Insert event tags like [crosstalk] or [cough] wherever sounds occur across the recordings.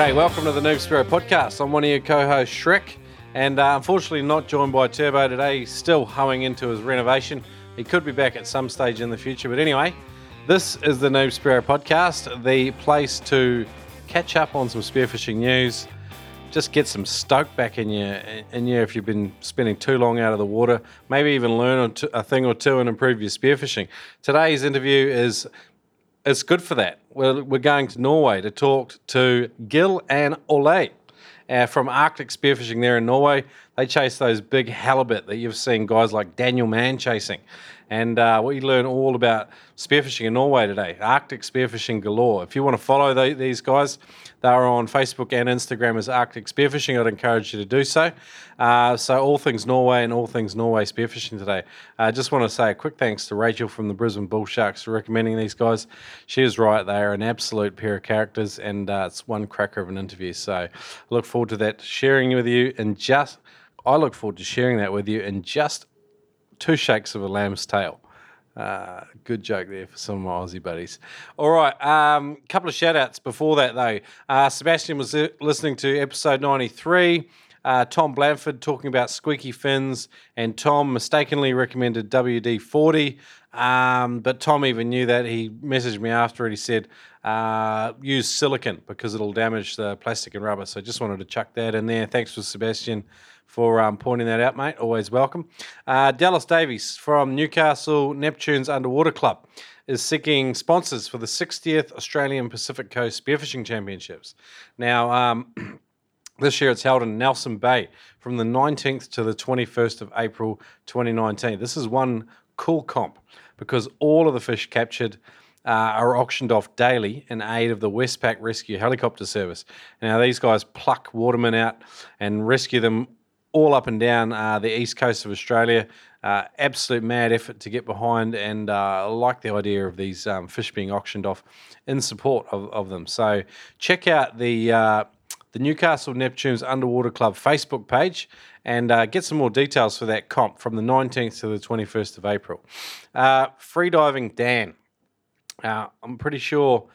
G'day, welcome to the Noob Spearo podcast. I'm one of your co-hosts, Shrek, and uh, unfortunately not joined by Turbo today. He's still hoeing into his renovation. He could be back at some stage in the future, but anyway, this is the Noob Spearo podcast, the place to catch up on some spearfishing news, just get some stoke back in you, in you if you've been spending too long out of the water. Maybe even learn a thing or two and improve your spearfishing. Today's interview is it's good for that. We're, we're going to Norway to talk to Gil and Ole uh, from Arctic Spearfishing there in Norway. They chase those big halibut that you've seen guys like Daniel Mann chasing. And uh, we learn all about spearfishing in Norway today. Arctic spearfishing galore. If you want to follow the, these guys, they're on Facebook and Instagram as Arctic Spearfishing. I'd encourage you to do so. Uh, so all things Norway and all things Norway spearfishing today. I uh, just want to say a quick thanks to Rachel from the Brisbane Bull Sharks for recommending these guys. She is right; they are an absolute pair of characters, and uh, it's one cracker of an interview. So I look forward to that sharing with you in just. I look forward to sharing that with you in just two shakes of a lamb's tail. Uh, good joke there for some of my Aussie buddies. All right, a um, couple of shout outs before that, though. Uh, Sebastian was listening to episode 93. Uh, Tom Blanford talking about squeaky fins, and Tom mistakenly recommended WD 40. Um, but Tom even knew that. He messaged me after it. He said, uh, use silicon because it'll damage the plastic and rubber. So just wanted to chuck that in there. Thanks for Sebastian for um, pointing that out, mate. Always welcome. Uh, Dallas Davies from Newcastle Neptunes Underwater Club is seeking sponsors for the 60th Australian Pacific Coast Spearfishing Championships. Now, um, [clears throat] this year it's held in Nelson Bay from the 19th to the 21st of April 2019. This is one cool comp because all of the fish captured uh, are auctioned off daily in aid of the Westpac Rescue Helicopter Service. Now, these guys pluck watermen out and rescue them all up and down uh, the east coast of Australia. Uh, absolute mad effort to get behind, and uh, I like the idea of these um, fish being auctioned off in support of, of them. So check out the uh, the Newcastle Neptunes Underwater Club Facebook page and uh, get some more details for that comp from the 19th to the 21st of April. Uh, freediving Dan. I'm pretty sure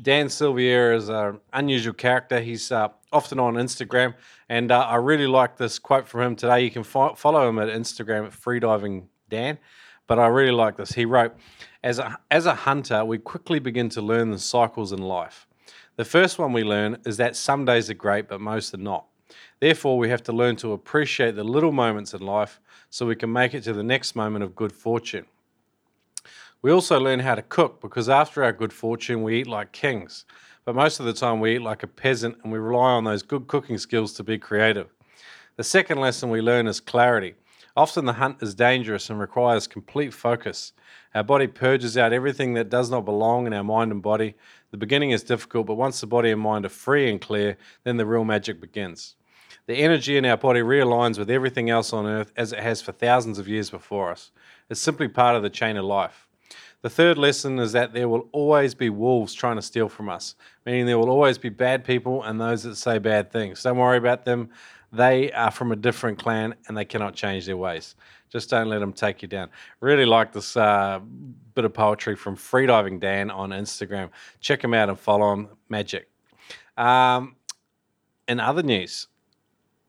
Dan Silviera is an unusual character. He's uh, often on Instagram, and uh, I really like this quote from him today. You can fo- follow him at Instagram at Freediving Dan, but I really like this. He wrote, "As a as a hunter, we quickly begin to learn the cycles in life. The first one we learn is that some days are great, but most are not. Therefore, we have to learn to appreciate the little moments in life so we can make it to the next moment of good fortune." We also learn how to cook because after our good fortune, we eat like kings. But most of the time, we eat like a peasant and we rely on those good cooking skills to be creative. The second lesson we learn is clarity. Often the hunt is dangerous and requires complete focus. Our body purges out everything that does not belong in our mind and body. The beginning is difficult, but once the body and mind are free and clear, then the real magic begins. The energy in our body realigns with everything else on earth as it has for thousands of years before us. It's simply part of the chain of life. The third lesson is that there will always be wolves trying to steal from us, meaning there will always be bad people and those that say bad things. Don't worry about them. They are from a different clan and they cannot change their ways. Just don't let them take you down. Really like this uh, bit of poetry from Freediving Dan on Instagram. Check him out and follow him. Magic. Um, in other news,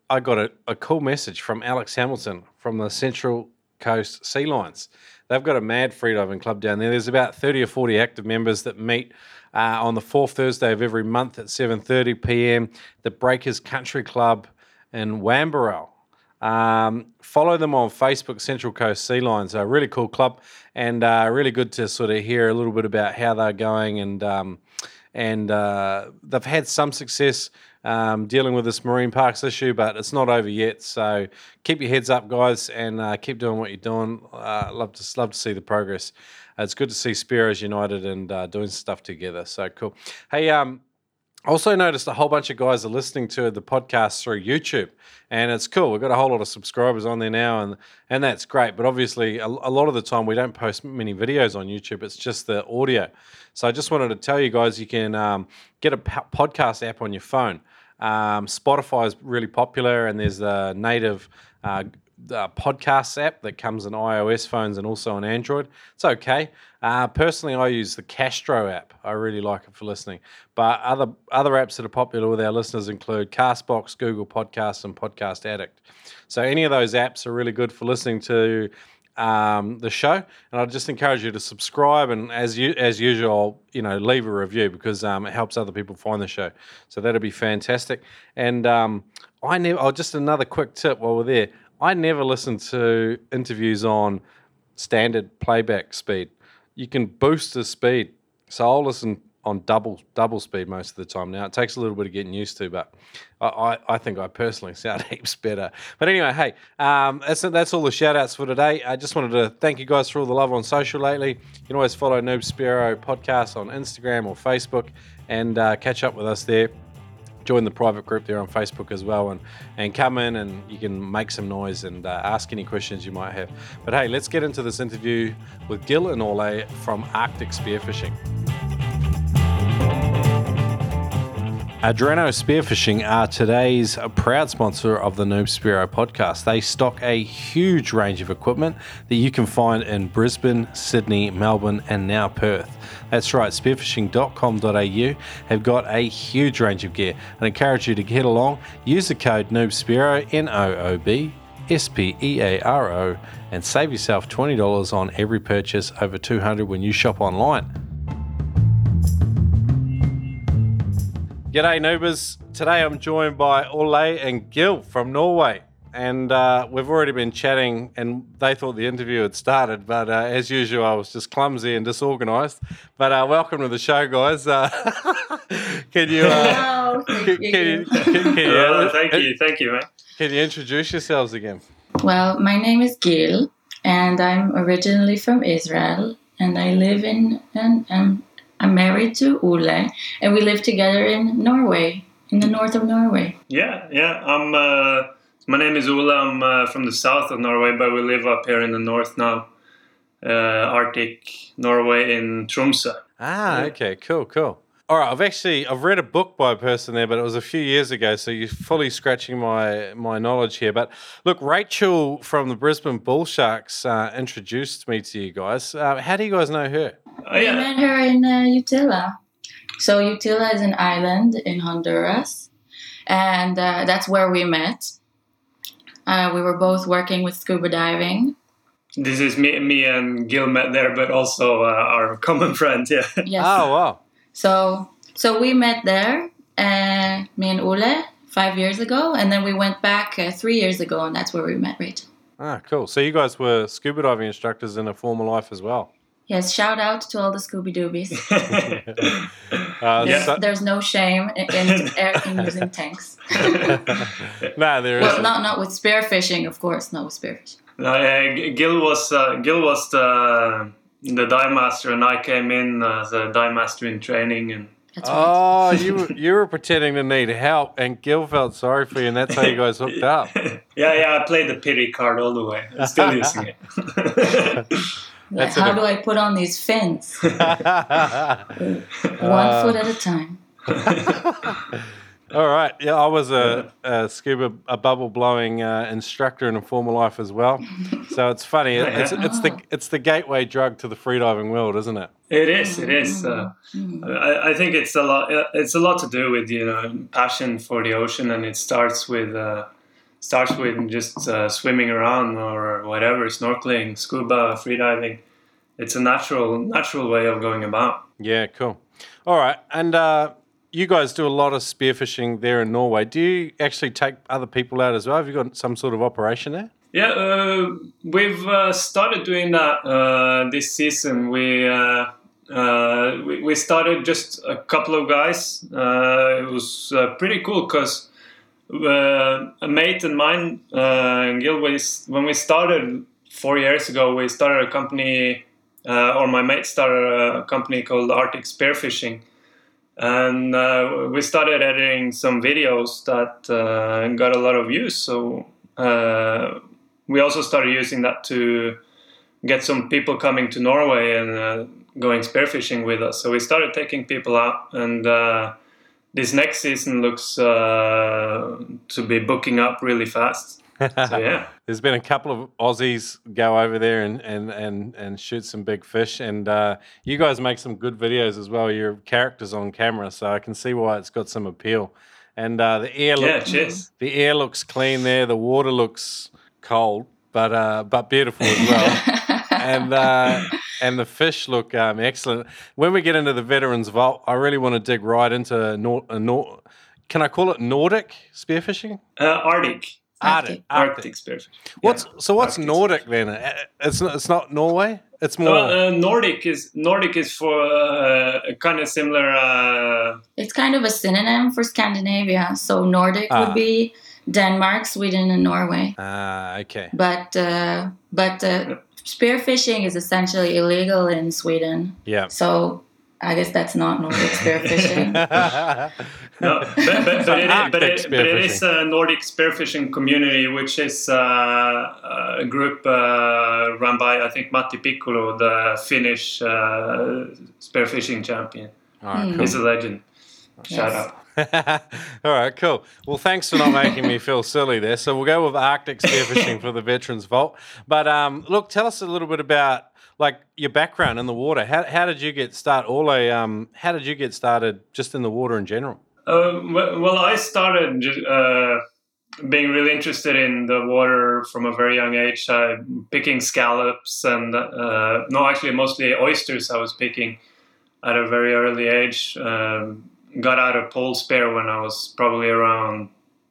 I got a, a cool message from Alex Hamilton from the Central Coast Sea Lions. They've got a mad freediving club down there. There's about 30 or 40 active members that meet uh, on the fourth Thursday of every month at 7:30 p.m. The Breakers Country Club in Wamberal. Um, follow them on Facebook, Central Coast Sea Lions. A really cool club, and uh, really good to sort of hear a little bit about how they're going and um, and uh, they've had some success um, dealing with this marine parks issue, but it's not over yet. So keep your heads up, guys, and uh, keep doing what you're doing. Uh, love to love to see the progress. It's good to see Spearos United and uh, doing stuff together. So cool. Hey, um, also noticed a whole bunch of guys are listening to the podcast through YouTube, and it's cool. We've got a whole lot of subscribers on there now, and and that's great. But obviously, a, a lot of the time we don't post many videos on YouTube. It's just the audio. So I just wanted to tell you guys you can um, get a podcast app on your phone. Um, Spotify is really popular, and there's a native uh, uh, podcast app that comes on iOS phones and also on Android. It's okay. Uh, personally, I use the Castro app. I really like it for listening. But other other apps that are popular with our listeners include Castbox, Google Podcasts, and Podcast Addict. So any of those apps are really good for listening to um, the show, and I just encourage you to subscribe and as you as usual, you know, leave a review because um, it helps other people find the show. So that'd be fantastic. And um, I never. Oh, just another quick tip while we're there. I never listen to interviews on standard playback speed. You can boost the speed, so I'll listen on double double speed most of the time now. It takes a little bit of getting used to, but I, I, I think I personally [laughs] sound heaps better. But anyway, hey, um, that's that's all the shout outs for today. I just wanted to thank you guys for all the love on social lately. You can always follow Noob Spearo podcast on Instagram or Facebook and uh, catch up with us there. Join the private group there on Facebook as well, and and come in and you can make some noise and uh, ask any questions you might have. But hey, let's get into this interview with Gil and Ole from Arctic Spearfishing. Adreno Spearfishing are today's proud sponsor of the Noob Spearo podcast. They stock a huge range of equipment that you can find in Brisbane, Sydney, Melbourne, and now Perth. That's right, spearfishing.com.au have got a huge range of gear and encourage you to get along. Use the code Noob Spearo, N O O B S P E A R O, and save yourself $20 on every purchase over 200 when you shop online. G'day, Noobers. Today I'm joined by Ole and Gil from Norway. And uh, we've already been chatting, and they thought the interview had started, but uh, as usual, I was just clumsy and disorganised. But uh, welcome to the show, guys. Uh, [laughs] can you? Hello. Can, Thank can you. you? Can, can you Oh, thank you, thank you, man. Can you introduce yourselves again? Well, my name is Gil, and I'm originally from Israel, and I live in and um, I'm married to Ole, and we live together in Norway, in the north of Norway. Yeah, yeah. I'm. Uh, my name is Ola. I'm uh, from the south of Norway, but we live up here in the north now, uh, Arctic Norway in Tromsø. Ah, Yeah. okay, cool, cool. All right, I've actually I've read a book by a person there, but it was a few years ago, so you're fully scratching my my knowledge here. But look, Rachel from the Brisbane Bull Sharks uh, introduced me to you guys. Uh, how do you guys know her? Oh, We yeah, met her in uh, Utila. So Utila is an island in Honduras, and uh, that's where we met. Uh, we were both working with scuba diving. this is me, me and Gil met there, but also uh, our [laughs] common friend. Yeah, Yes. Oh, wow. So so we met there, uh, me and Ole, five years ago, and then we went back uh, three years ago, and that's where we met Rachel. Ah, cool. So you guys were scuba diving instructors in a former life as well. Yes, shout out to all the Scooby Doobies. [laughs] Uh, There's, so- there's no shame in, in, in using tanks. [laughs] no, there well, isn't. not not with spearfishing, of course, not with spearfishing. no, uh, G- Gil was uh, Gil was the the dive master, and I came in as a dive master in training, and That's right. Oh, you [laughs] were- you were pretending to need help, and Gil felt sorry for you, and that's how you guys hooked up. yeah, yeah, I played the pity card all the way. I'm still using it. That's How do I put on these fins? [laughs] One Uh, foot at a time. [laughs] All right. Yeah, I was a, a scuba, a bubble blowing uh, instructor in a former life as well. So it's funny. Yeah, [laughs] It's, it's the it's the gateway drug to the freediving world, isn't it? It is. It is. Uh, Mm. I, I think it's a lot. uh, It's a lot to do with you know passion for the ocean, and it starts with uh, starts with just uh, swimming around or whatever, snorkeling, scuba, freediving. It's a natural natural way of going about. Yeah. Cool. All right. And uh, you guys do a lot of spearfishing there in Norway. Do you actually take other people out as well? Have you got some sort of operation there? Yeah, uh, we've uh, started doing that uh, this season. We, uh, uh, we we started just a couple of guys. Uh, it was uh, pretty cool because uh, a mate and mine, uh, Gil, when we started four years ago, we started a company, uh, or my mate started a company called Arctic Spearfishing. And uh, we started editing some videos that uh, got a lot of views. So uh, we also started using that to get some people coming to Norway and uh, going spearfishing with us. So we started taking people out, and this next season looks uh, to be booking up really fast. So [laughs] yeah, There's been a couple of Aussies go over there and and and, and shoot some big fish, and uh, you guys make some good videos as well. Your characters on camera, so I can see why it's got some appeal. And uh, the air, yeah, look, cheers. the air looks clean there. The water looks cold, but uh, but beautiful as well. [laughs] and uh, and the fish look um, excellent. When we get into the veterans vault, I really want to dig right into Nor- uh, Nor- Can I call it Nordic spearfishing? Uh, Arctic, Arctic. Arctic, spearfish. What's Yeah, so? What's Arctic Nordic then? Uh, It's not. It's not Norway. It's more. Uh, uh, Nordic is Nordic is for uh, a kind of similar. Uh, It's kind of a synonym for Scandinavia. So Nordic Ah. would be Denmark, Sweden, and Norway. Ah, okay. But uh, but uh, spearfishing is essentially illegal in Sweden. Yeah. So I guess that's not Nordic spearfishing. [laughs] no, but, but, but, it, is, but, it, but it is a Nordic spearfishing community, which is uh, a group uh, run by I think Matti Piccolo, the Finnish uh, spearfishing champion. All right, Hmm. cool. He's a legend. Shout Yes. out. [laughs] All right, cool. Well, thanks for not making me feel silly there. So we'll go with Arctic spearfishing for the Veterans Vault. But um, look, tell us a little bit about like your background in the water. How, how did you get started? Ole, um, how did you get started just in the water in general? Uh, well, I started uh, being really interested in the water from a very young age. I picking scallops and uh, no, actually mostly oysters. I was picking at a very early age. Um, got out of pole spear when I was probably around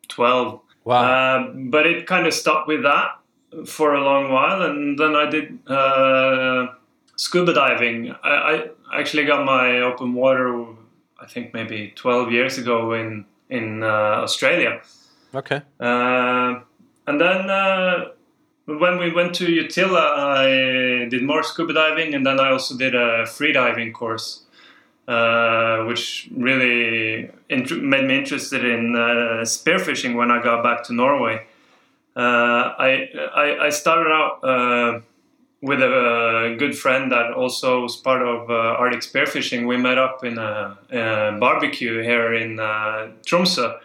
twelve. Wow. Uh, but it kind of stopped with that for a long while, and then I did uh, scuba diving. I, I actually got my open water, I think maybe 12 years ago in in uh, Australia, okay. uh, and then. Uh, when we went to Utila, I did more scuba diving, and then I also did a free diving course, uh, which really made me interested in uh, spearfishing when I got back to Norway. Uh, I, I I started out with a, good friend that also was part of uh, Arctic spearfishing. We met up in a, a barbecue here in uh, Tromsø,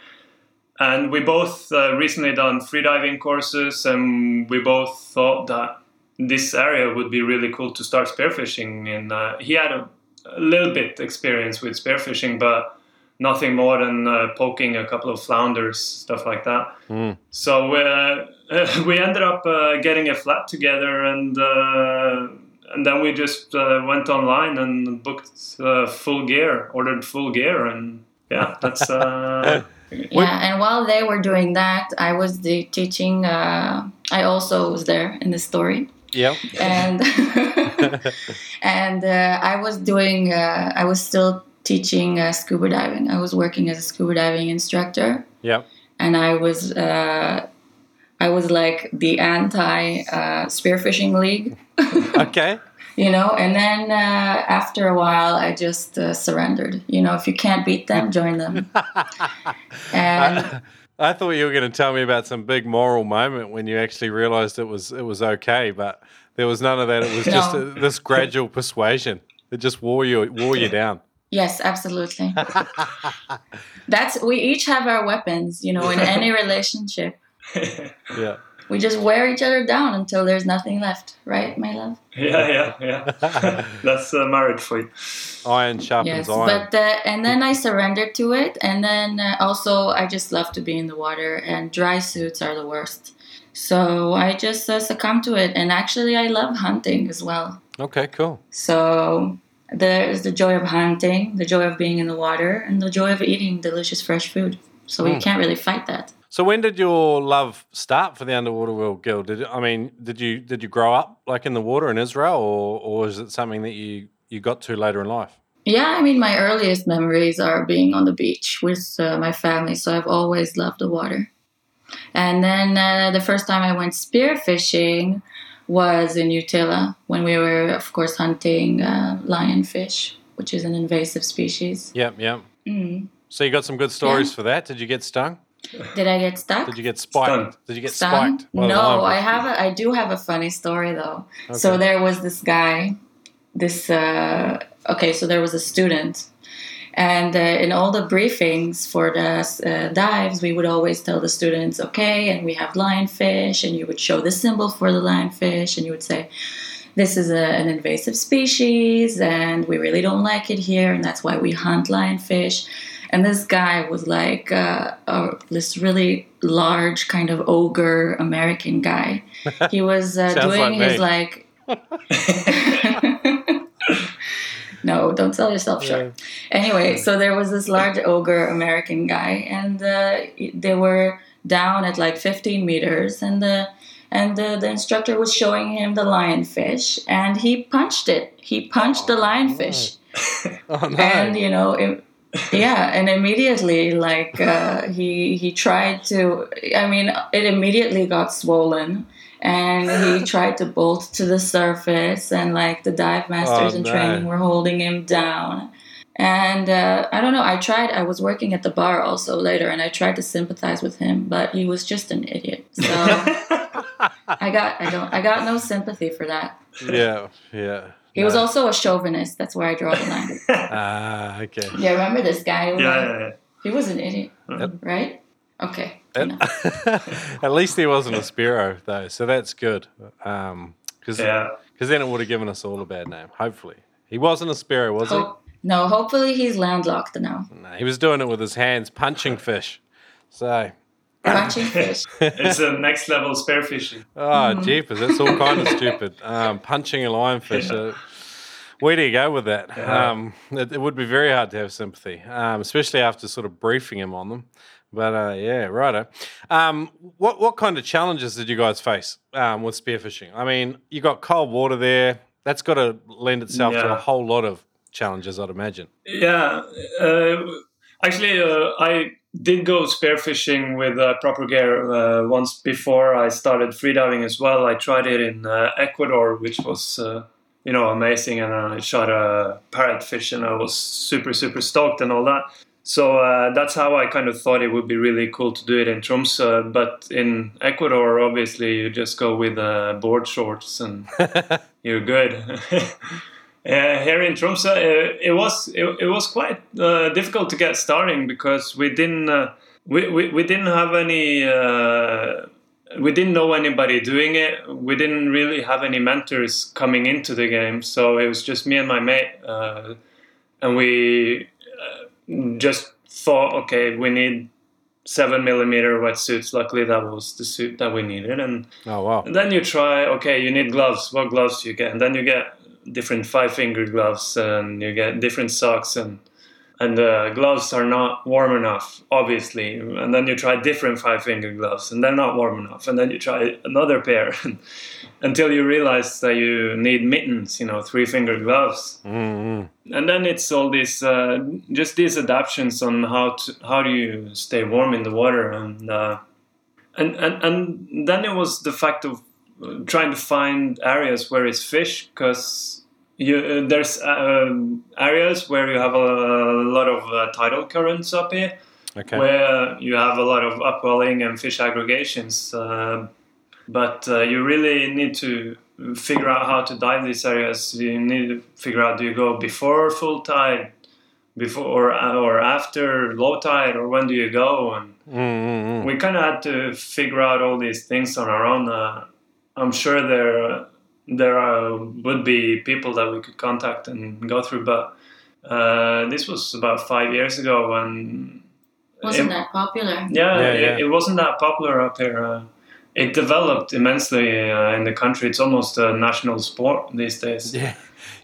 and we both uh, recently done freediving courses, and we both thought that this area would be really cool to start spearfishing. And uh, he had a, a little bit experience with spearfishing, but nothing more than uh, poking a couple of flounders, stuff like that. Mm. So uh, [laughs] we ended up uh, getting a flat together, and uh, and then we just uh, went online and booked uh, full gear, ordered full gear, and yeah, that's. Uh, [laughs] Yeah, and while they were doing that, I was the teaching. Uh, I also was there in the story, Yep. and [laughs] [laughs] and uh, I was doing. Uh, I was still teaching uh, scuba diving. I was working as a scuba diving instructor, Yep. and I was. Uh, I was like the anti uh, spearfishing league, [laughs] Okay. you know. And then uh, after a while, I just uh, surrendered. You know, if you can't beat them, join them. [laughs] And I, I thought you were going to tell me about some big moral moment when you actually realized it was it was okay, but there was none of that. It was just a, this gradual persuasion. It just wore you wore you down. Yes, absolutely. [laughs] That's we each have our weapons, you know, in any relationship. [laughs] Yeah. We just wear each other down until there's nothing left, right, my love? yeah, yeah, yeah. [laughs] that's uh, marriage for you. Iron sharpens Yes, iron. but uh, and then I surrendered to it, and then uh, also I just love to be in the water, and dry suits are the worst. So I just uh, succumbed to it, and actually I love hunting as well. okay, cool. So there's the joy of hunting, the joy of being in the water, and the joy of eating delicious fresh food. So you Mm. can't really fight that. So when did your love start for the Underwater World Gil? Did I mean, did you did you grow up like in the water in Israel, or or is it something that you you got to later in life? Yeah, I mean, my earliest memories are being on the beach with uh, my family, so I've always loved the water. And then uh, the first time I went spearfishing was in Utila when we were, of course, hunting uh, lionfish, which is an invasive species. Yep, yep. Mm. So you got some good stories for that. Did you get stung? Did I get stuck? Did you get spiked? Stung. Did you get Stung? spiked? No. I have. A, I do have a funny story though. So there was this guy, this. Uh, okay, so there was a student, And uh, in all the briefings for the uh, dives, we would always tell the students, okay, and we have lionfish, and you would show the symbol for the lionfish, and you would say, this is a, an invasive species, and we really don't like it here, and that's why we hunt lionfish. And this guy was like uh, uh, this really large kind of ogre American guy. He was uh, [laughs] doing like his me. like. [laughs] no, don't sell yourself short. Anyway, so there was this large ogre American guy, and uh, they were down at like 15 meters, and the and the, the instructor was showing him the lionfish, and he punched it. He punched the lionfish [laughs] Oh no! and you know it, [laughs] yeah and immediately like uh, he he tried to i mean it immediately got swollen and he [laughs] tried to bolt to the surface and like the dive masters Oh, in no. training were holding him down and uh, i don't know i tried i was working at the bar also later and i tried to sympathize with him but he was just an idiot so [laughs] i got i don't i got no sympathy for that yeah, yeah. he was also a chauvinist that's where i draw the line [laughs] Ah, okay. yeah remember this guy yeah, yeah, yeah. He was an idiot, Yep. right? Okay. At, [laughs] at least he wasn't a Spearo, though, so that's good. Because Yeah. then it would have given us all a bad name. Hopefully, he wasn't a Spearo, was Hope, no, hopefully he's landlocked now. he? No, he was doing it with his hands, punching fish. So, [coughs] Punching fish. [laughs] It's a next level spearfishing. oh, jeepers, that's all kind of stupid. Um, punching a lionfish. Uh, where do you go with that? Yeah. Um, it, it would be very hard to have sympathy, um, especially after sort of briefing him on them. But uh, yeah, righto. Um, what what kind of challenges did you guys face um, with spearfishing? I mean, you got cold water there. That's got to lend itself to a whole lot of challenges, I'd imagine. Yeah, uh, actually, uh, I did go spearfishing with uh, proper gear uh, once before I started freediving as well. I tried it in uh, Ecuador, which was uh, you know amazing, and I shot a parrotfish, and I was super super stoked and all that. So uh, that's how I kind of thought it would be really cool to do it in Tromsø. But in Ecuador, obviously, you just go with uh, board shorts and [laughs] you're good. [laughs] Uh, here in Tromsø, uh, it was it, it was quite uh, difficult to get starting because we didn't uh, we, we, we didn't have any uh, we didn't know anybody doing it. We didn't really have any mentors coming into the game, so it was just me and my mate, uh, and we just thought, okay, we need seven millimeter wetsuits. Luckily, that was the suit that we needed, and Oh wow! and then you try, okay, you need gloves. What gloves do you get? And then you get different five finger gloves and you get different socks and and the gloves are not warm enough, obviously. And then you try different five finger gloves and they're not warm enough. And then you try another pair [laughs] until you realize that you need mittens, you know, three finger gloves. mm And then it's all these uh, just these adaptations on how to how do you stay warm in the water and uh, and and and then it was the fact of uh, trying to find areas where it's fish because you uh, there's um, areas where you have a lot of uh, tidal currents up here Okay. where you have a lot of upwelling and fish aggregations. Uh, but uh, you really need to figure out how to dive these areas. You need to figure out do you go before full tide, before or, or after low tide, or when do you go? And Mm-mm-mm. we kind of had to figure out all these things on our own. Uh, I'm sure there there are, would be people that we could contact and go through, but uh, this was about five years ago when Wasn't it- that popular? yeah, Yeah, it, yeah. it wasn't that popular up here. Uh, it developed immensely uh, in the country. It's almost a national sport these days. Yeah.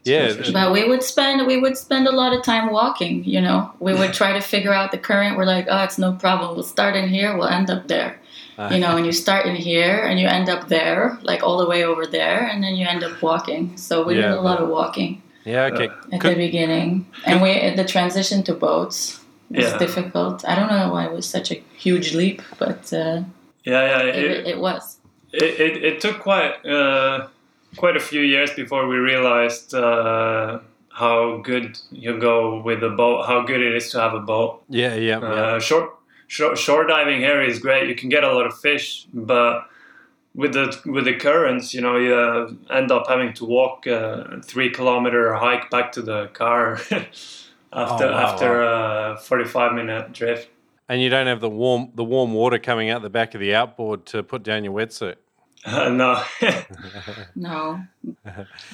Yeah. Spearfishing. But we would spend we would spend a lot of time walking. You know, we would [laughs] try to figure out the current. We're like, oh, it's no problem. We'll start in here. We'll end up there. You know, and you [laughs] start in here and you end up there, like all the way over there, and then you end up walking. So we Yeah, did a lot of walking Yeah. Okay. at Could- the beginning, and we the transition to boats was Yeah. difficult. I don't know why it was such a huge leap, but uh, Yeah, yeah. it, It, it was. it, it, it took quite uh, quite a few years before we realized uh, how good you go with a boat. How good it is to have a boat. yeah. Yeah. yeah. Uh, short, shore, shore diving here is great. You can get a lot of fish, but with the with the currents, you know, you uh, end up having to walk a three kilometer hike back to the car, [laughs] after Oh, wow, after a 45 minute drift. And you don't have the warm the warm water coming out the back of the outboard to put down your wetsuit. Uh, [laughs] no, [laughs] No,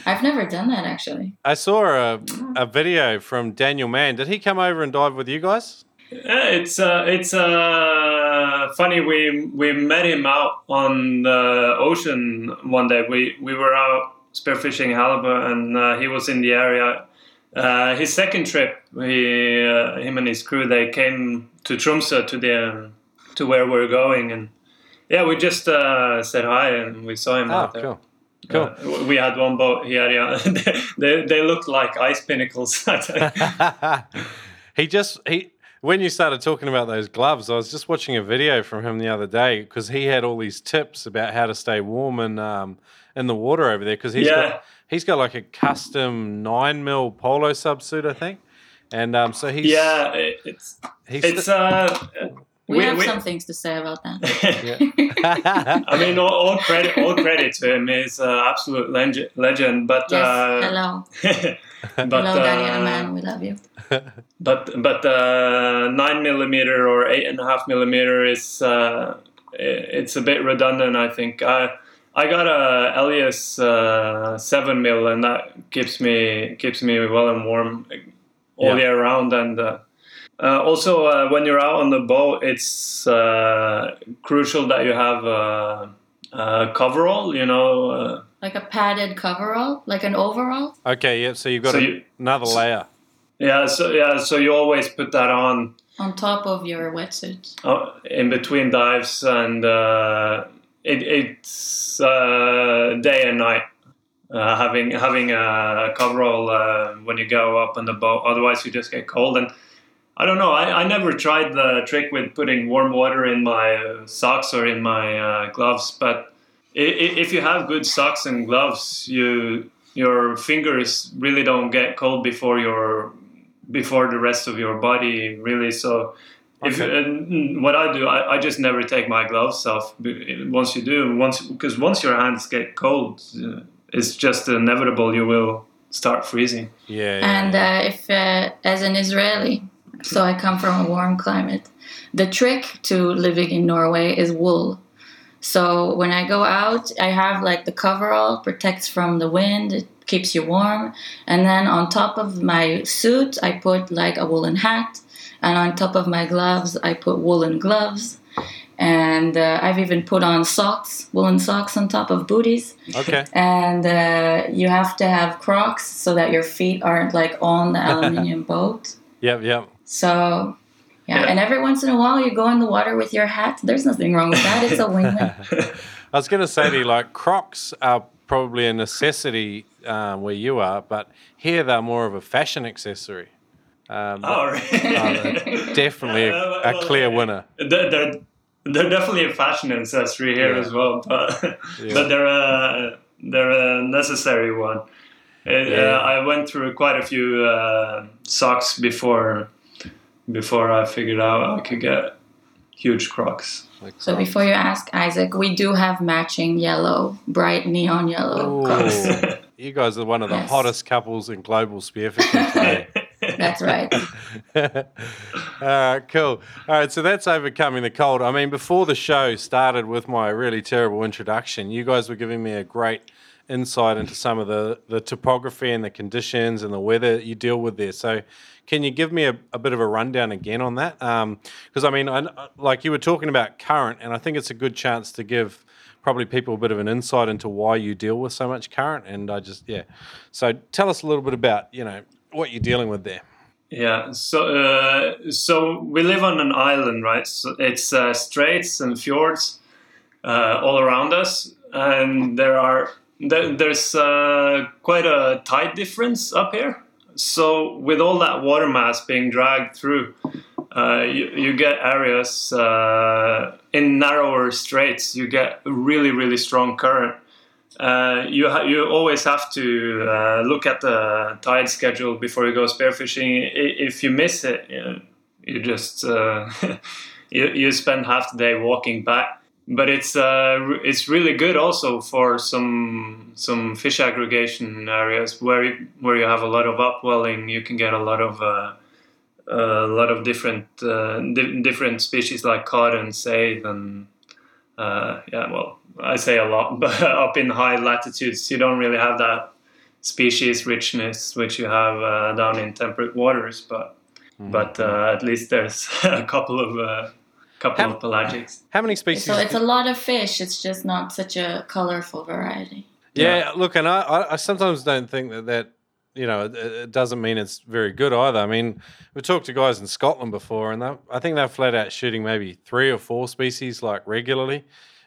I've never done that actually. I saw a, a video from Daniel Mann. Did he come over and dive with you guys? Yeah, it's uh, it's uh, funny. We we met him out on the ocean one day. We we were out spearfishing halibut, and uh, he was in the area. Uh, his second trip, he uh, him and his crew they came to Tromsø to the um, to where we're going, and yeah, we just uh, said hi and we saw him Oh, out there. cool. Cool. Uh, we had one boat. He had yeah, [laughs] they they looked like ice pinnacles. [laughs] [laughs] he just he when you started talking about those gloves, I was just watching a video from him the other day because he had all these tips about how to stay warm and um, in the water over there because he's Yeah. got he's got like a custom nine mil polo subsuit, I think, and um, so he's yeah, it's he's it's uh. We, we- have we- some things to say about that. [laughs] I mean, all, all credit, all credit to him. He's an absolute leg- legend. But Yes, uh, hello, [laughs] but hello, Daniel uh, man, we love you. [laughs] but but uh, nine millimeter or eight and a half millimeter is uh, it's a bit redundant. I think. I I got a Elios uh, seven mil, and that keeps me keeps me well and warm all Yeah. year round. And uh, also, uh, when you're out on the boat, it's uh, crucial that you have uh, a coverall. You know. Uh, Like a padded coverall, like an overall. okay. Yeah, so you've got So a- you- another layer. yeah. So yeah. So you always put that on on top of your wetsuit. uh, in between dives, and uh, it, it's uh, day and night. Uh, having having a coverall uh, when you go up on the boat, otherwise you just get cold. And I don't know. I, I never tried the trick with putting warm water in my uh, socks or in my uh, gloves. But i- i- if you have good socks and gloves, you your fingers really don't get cold before your before the rest of your body really. So if Okay. and what I do, I, I just never take my gloves off. Once you do, once because once your hands get cold, uh, it's just inevitable you will start freezing. Yeah. yeah, And yeah. uh, if, uh, as an Israeli, so I come from a warm climate, the trick to living in Norway is wool. So when I go out, I have like the coverall protects from the wind, it keeps you warm, and then on top of my suit, I put like a woolen hat, and on top of my gloves, I put woolen gloves. And uh, I've even put on socks, woolen socks on top of booties okay. and uh, you have to have Crocs so that your feet aren't like on the [laughs] aluminium boat. Yep. Yep. So, yeah. Yeah. and every once in a while you go in the water with your hat. There's nothing wrong with that. It's a win-win. [laughs] I was going to say to you, like Crocs are probably a necessity um, where you are, but here they're more of a fashion accessory. Um, Oh, uh, they're [laughs] definitely a, Uh, a well, clear winner. they're, they're, they're definitely a fashion accessory here Yeah. as well, but Yeah. but they're a they're a necessary one. Uh, Yeah. I went through quite a few uh, socks before before I figured out I could get huge Crocs. Like so Crocs. before you ask Isaac, we do have matching yellow, bright neon yellow Ooh. Crocs. [laughs] you guys are one of the Yes. hottest couples in global spearfishing today. [laughs] That's right. [laughs] All right, cool. All right, so that's overcoming the cold. I mean, before the show started with my really terrible introduction, you guys were giving me a great insight into some of the, the topography and the conditions and the weather you deal with there. So, can you give me a, a bit of a rundown again on that? Because I mean, I, like you were talking about current, and I think it's a good chance to give probably people a bit of an insight into why you deal with so much current. And I just, yeah. So, tell us a little bit about you know what you're dealing with there. Yeah, so uh, so we live on an island, right? So it's uh, straits and fjords uh, all around us, and there are there, there's uh, quite a tide difference up here. So with all that water mass being dragged through, uh, you, you get areas uh, in narrower straits. You get really really strong current. Uh, you ha- you always have to uh, look at the tide schedule before you go spearfishing. If you miss it, you, know, you just uh, [laughs] you, you spend half the day walking back. But it's uh, it's really good also for some some fish aggregation areas where you, where you have a lot of upwelling. You can get a lot of uh, a lot of different uh, di- different species like cod and saithe and uh, yeah, well, I say a lot, [laughs] but up in high latitudes, you don't really have that species richness which you have uh, down in temperate waters. But Mm-hmm. but uh, at least there's [laughs] a couple of uh, couple How- of pelagics. [laughs] How many species? So it's a lot of fish. It's just not such a colorful variety. Yeah, look, and I, I, I sometimes don't think that that you know it, it doesn't mean it's very good either. I mean, we talked to guys in Scotland before, and they, I think they're flat out shooting maybe three or four species like regularly.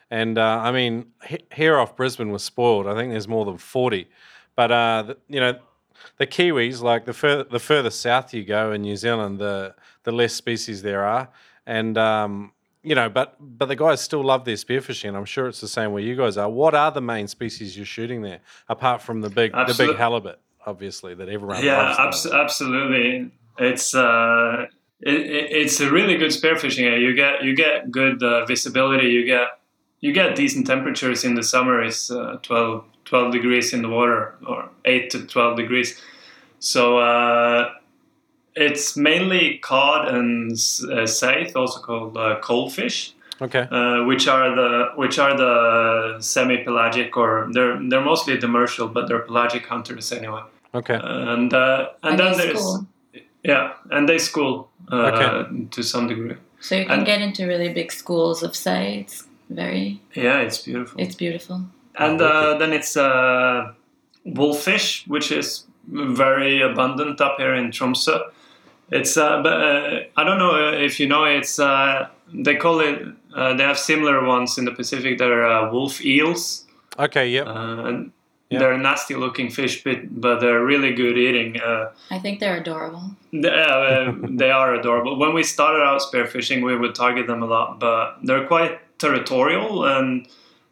And uh, I mean, he- here off Brisbane was spoiled. I think there's more than forty, but uh, the, you know, the Kiwis, like the further the further south you go in New Zealand, the the less species there are, and um, you know, but but the guys still love their spearfishing, and I'm sure it's the same where you guys are. What are the main species you're shooting there, apart from the big the big halibut, obviously that everyone Yeah, loves? abs- absolutely. It's uh, it, it, it's a really good spearfishing. You get you get good uh, visibility. You get you get decent temperatures in the summer. It's uh, 12, 12 degrees in the water, or eight to twelve degrees. So uh, it's mainly cod and uh, saithe, also called uh, coalfish Okay, uh, which are the which are the semi-pelagic or they're they're mostly demersal, but they're pelagic hunters anyway. okay, And uh, and, And then they there's school. yeah, and they school uh, Okay. to some degree. So you can and- get into really big schools of saithe. It's very, Yeah, it's beautiful. it's beautiful. and Oh, uh, then it's uh, wolfish, which is very abundant up here in Tromsø. It's uh, but uh, I don't know if you know it's uh, they call it uh, they have similar ones in the Pacific. They're uh, wolf eels. okay, yep. Uh, and Yeah. They're nasty looking fish, but, but they're really good eating. Uh, I think they're adorable. they, uh, they are adorable. When we started out spearfishing, we would target them a lot, but they're quite territorial and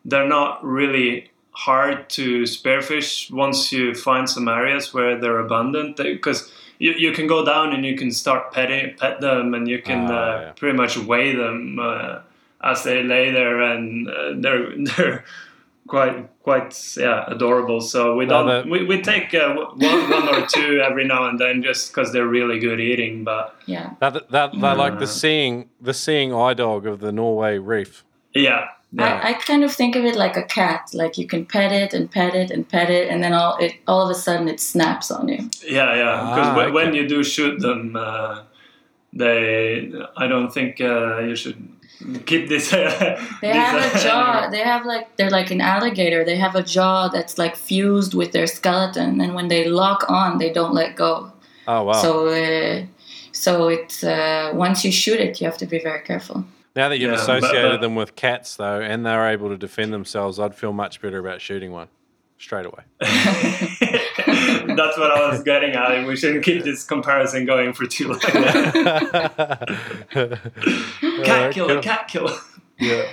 they're not really hard to spearfish once you find some areas where they're abundant. Because you, you can go down and you can start petting, pet them and you can Ah, uh, yeah. pretty much weigh them uh, as they lay there and uh, they're [laughs] they're quite quite yeah adorable. So we don't the- we, we take uh, one, one or two every now and then just because they're really good eating. But Yeah. That, that, they're like the Uh, seeing the seeing eye dog of the Norway reef. yeah, yeah. I, I kind of think of it like a cat. Like you can pet it and pet it and pet it, and then all it all of a sudden it snaps on you. Yeah, yeah. Because Ah, when, when you do shoot them, uh, they. I don't think uh, you should keep this. [laughs] They have a jaw. They have like they're like an alligator. They have a jaw that's like fused with their skeleton, and when they lock on, they don't let go. Oh wow! So, uh, so it's uh, once you shoot it, you have to be very careful. Now that you've Yeah, associated but- them with cats though, and they're able to defend themselves, I'd feel much better about shooting one straight away. [laughs] That's what I was getting at. We shouldn't keep this comparison going for too long. [laughs] cat killer, cat killer. Yeah.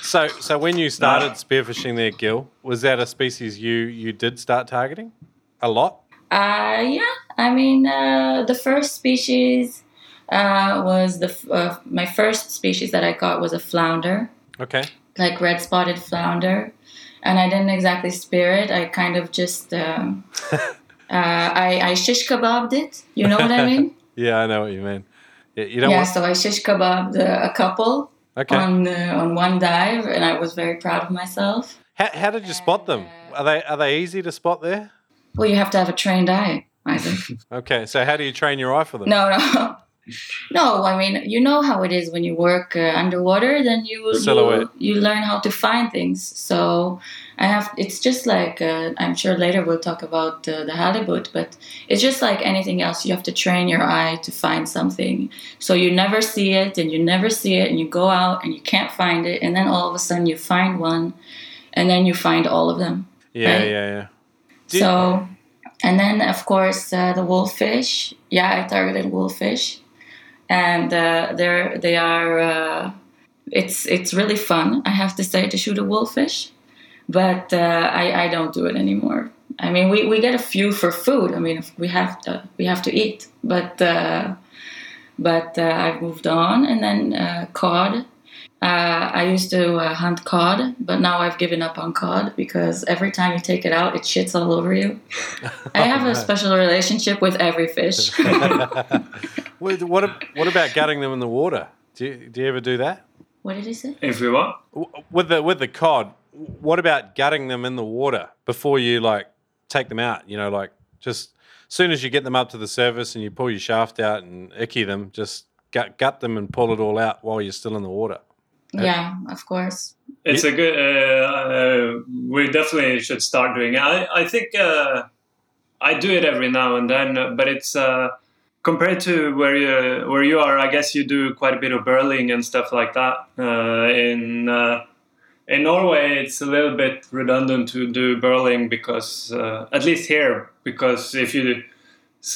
So, so when you started spearfishing there, Gil, was that a species you you did start targeting a lot? Uh, yeah, I mean, uh, the first species uh, was the uh, my first species that I caught was a flounder, Okay. like red spotted flounder, and I didn't exactly spear it. I kind of just um, [laughs] uh, I I shish kebabbed it. You know what I mean? [laughs] Yeah, I know what you mean. Yeah, you don't yeah. want. So I shish kebabbed uh, a couple Okay. on on one dive, and I was very proud of myself. How, how did you spot them? Are they are they easy to spot there? Well, you have to have a trained eye, Isaac. [laughs] Okay. So how do you train your eye for them? No, no. No, I mean, you know how it is when you work uh, underwater, then you, you you learn how to find things. So I have it's just like uh, I'm sure later we'll talk about uh, the halibut, but it's just like anything else. You have to train your eye to find something. So you never see it and you never see it and you go out and you can't find it and then all of a sudden you find one and then you find all of them. Yeah, Right. yeah, yeah. So, and then of course uh, the wolfish. Yeah, I targeted wolfish, and uh, they're they are. Uh, it's it's really fun. I have to say to shoot a wolfish, but uh, I I don't do it anymore. I mean, we, we get a few for food. I mean, we have to we have to eat, but uh, but uh, I've moved on, and then uh, cod. Uh, I used to uh, hunt cod, but now I've given up on cod because every time you take it out, it shits all over you. [laughs] I have a special relationship with every fish. [laughs] [laughs] what, what what about gutting them in the water? Do you, do you ever do that? what did he say? If we want. W- With the with the cod, what about gutting them in the water before you like take them out? You know, like just as soon as you get them up to the surface and you pull your shaft out and icky them, just gut gut them and pull it all out while you're still in the water. Yeah, of course. It's a good. Uh, uh, we definitely should start doing it. I, I think uh, I do it every now and then, uh, but it's uh, compared to where you where you are. I guess you do quite a bit of burling and stuff like that. Uh, in uh, in Norway, it's a little bit redundant to do burling because uh, at least here, because if you s-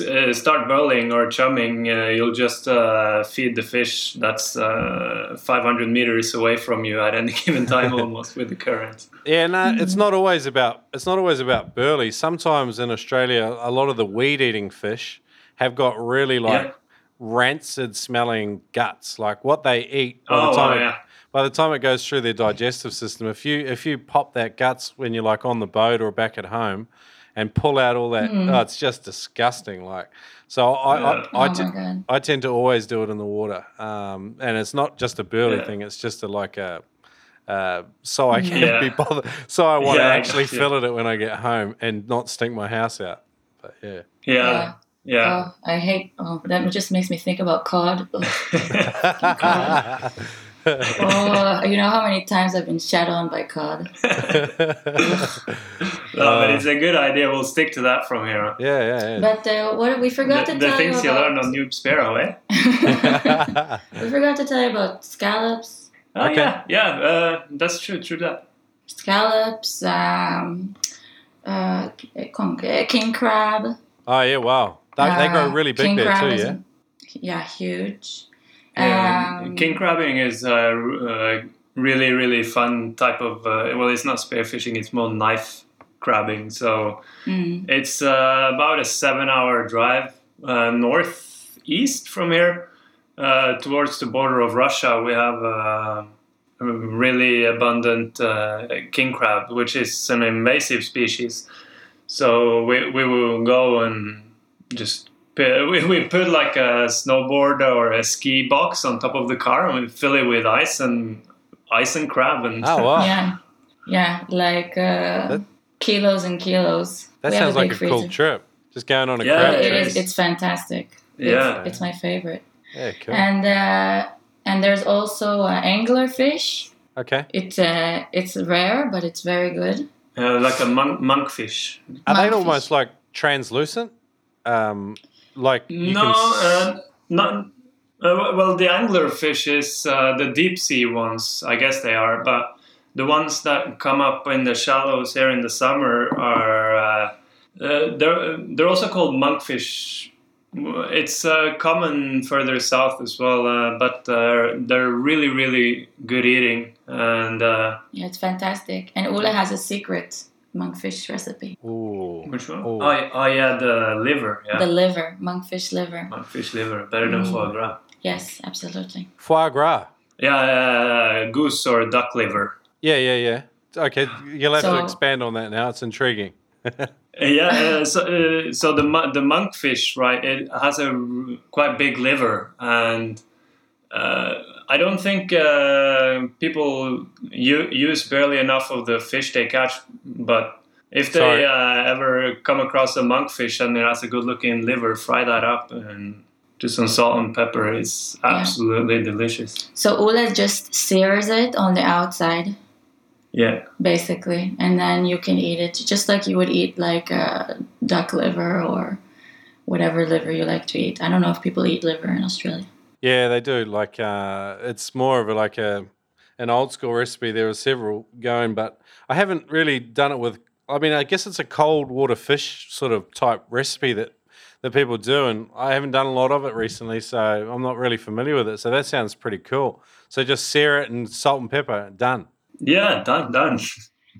uh, start burling or chumming, uh, you'll just uh, feed the fish that's uh, 500 meters away from you at any [laughs] given time, almost with the current. Yeah, no, it's not always about it's not always about burley. Sometimes in Australia, a lot of the weed eating fish have got really like Yeah. rancid smelling guts. Like what they eat by Oh, the time wow, it, by the time it goes through their digestive system, if you if you pop that guts when you're like on the boat or back at home, and pull out all that, oh, it's just disgusting. Like so, I Yeah. I, I, oh te- my god. I tend to always do it in the water, um, and it's not just a burly Yeah. thing. It's just a like a uh, so I can Yeah. be bothered. So I want to Yeah, actually yeah. fill it when I get home and not stink my house out. But yeah, Yeah, yeah. Oh, I hate. Oh, that just makes me think about cod. Ugh. [laughs] [laughs] oh, you know how many times I've been shat on by cod? [laughs] No, but it's a good idea. We'll stick to that from here. on. yeah, yeah, But uh, what we forgot The, to the tell things you you about. learn on Noob Spearo, eh? [laughs] [laughs] we forgot to tell you about scallops. Oh, Okay. yeah, yeah. Uh, that's true. True that. Scallops. Um, uh, con- uh, king crab. oh yeah, wow. They, they grow really big king there crab too. is- Yeah. Yeah, huge. Yeah, Um, king crabbing is a uh, really, really fun type of. Uh, well, it's not spearfishing; it's more knife crabbing. So mm, it's uh, about a seven-hour drive uh, northeast from here uh, towards the border of Russia. We have a really abundant uh, king crab, which is an invasive species. So we, we will go and just we, we put like a snowboard or a ski box on top of the car and we fill it with ice and ice and crab and Oh wow. Yeah, yeah, like uh, That- kilos and kilos. That We have sounds like big a cool trip. Just going on a Yeah, crab It chase. is. It's fantastic. yeah It's my favorite. Yeah, cool. And uh, and there's also uh, anglerfish. okay. It's uh, it's rare, but it's very good. uh, like a monk, monkfish. Are they Monkfish. almost like translucent? Um, like you no, can uh, not. Uh, well, the anglerfish is uh, the deep sea ones. I guess they are, but the ones that come up in the shallows here in the summer are uh, uh, they're they're also called monkfish. It's uh, common further south as well, uh, but uh, they're really really good eating and. Uh, Yeah, it's fantastic. And Ula has a secret monkfish recipe. Ooh. which one? Oh. Oh, oh yeah, the liver. Yeah, The liver, monkfish liver. monkfish liver, better than Mm. foie gras. Yes, absolutely. Foie gras. Yeah, uh, goose or duck liver. Yeah, yeah, yeah. Okay, you'll have to expand on that now. It's intriguing. [laughs] Uh, Yeah, uh, so, uh, so the the monkfish, right? It has a r- quite big liver, and uh, I don't think uh, people u- use barely enough of the fish they catch. But if they uh, ever come across a monkfish and it has a good-looking liver, fry that up and do some salt and pepper. It's Yeah. absolutely delicious. So Ula just sears it on the outside, Yeah. basically, and then you can eat it just like you would eat like a duck liver or whatever liver you like to eat. I don't know if people eat liver in Australia. Yeah, they do. Like, uh, it's more of a like a an old school recipe. There are several going, but I haven't really done it with. I mean, I guess it's a cold water fish sort of type recipe that that people do, and I haven't done a lot of it recently, so I'm not really familiar with it. So that sounds pretty cool. So just sear it and salt and pepper, done. Yeah, done, done.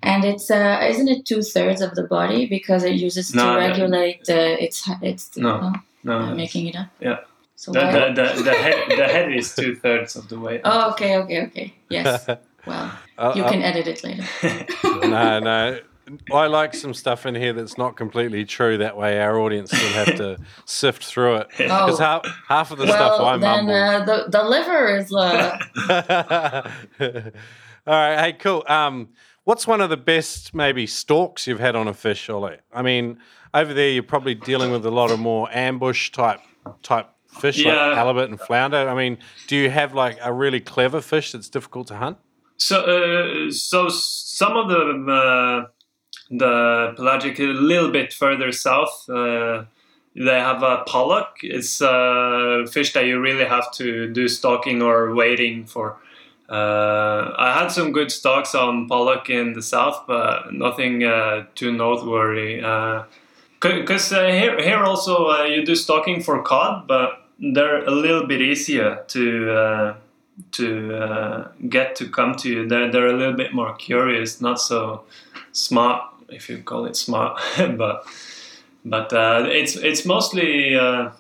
And it's uh, isn't it two thirds of the body because it uses No, to no. regulate uh, its its. No. No, I'm making it up. So The, the, the, the, head, the head is two thirds of the weight. oh, okay, okay, okay. Yes. [laughs] Well, Uh, you uh, can edit it later. [laughs] no, no. I like some stuff in here that's not completely true. That way, our audience will have to [laughs] sift through it. Because Oh. half, half of the stuff I then mumble. uh, the the liver is uh, All right. Hey, cool. Um, what's one of the best maybe stalks you've had on a fish, Ole? I mean, over there you're probably dealing with a lot of more ambush type type fish Yeah. like halibut and flounder. I mean, do you have like a really clever fish that's difficult to hunt? So, uh, so some of the uh, the pelagic a little bit further south, uh, they have a pollock. It's a fish that you really have to do stalking or waiting for. Uh, I had some good stalks on pollock in the south, but nothing uh, too noteworthy. Because uh, here, here also uh, you do stalking for cod, but they're a little bit easier to uh, to uh, get to come to you. They're, they're a little bit more curious, not so smart, if you call it smart, [laughs] but but uh, it's it's mostly uh,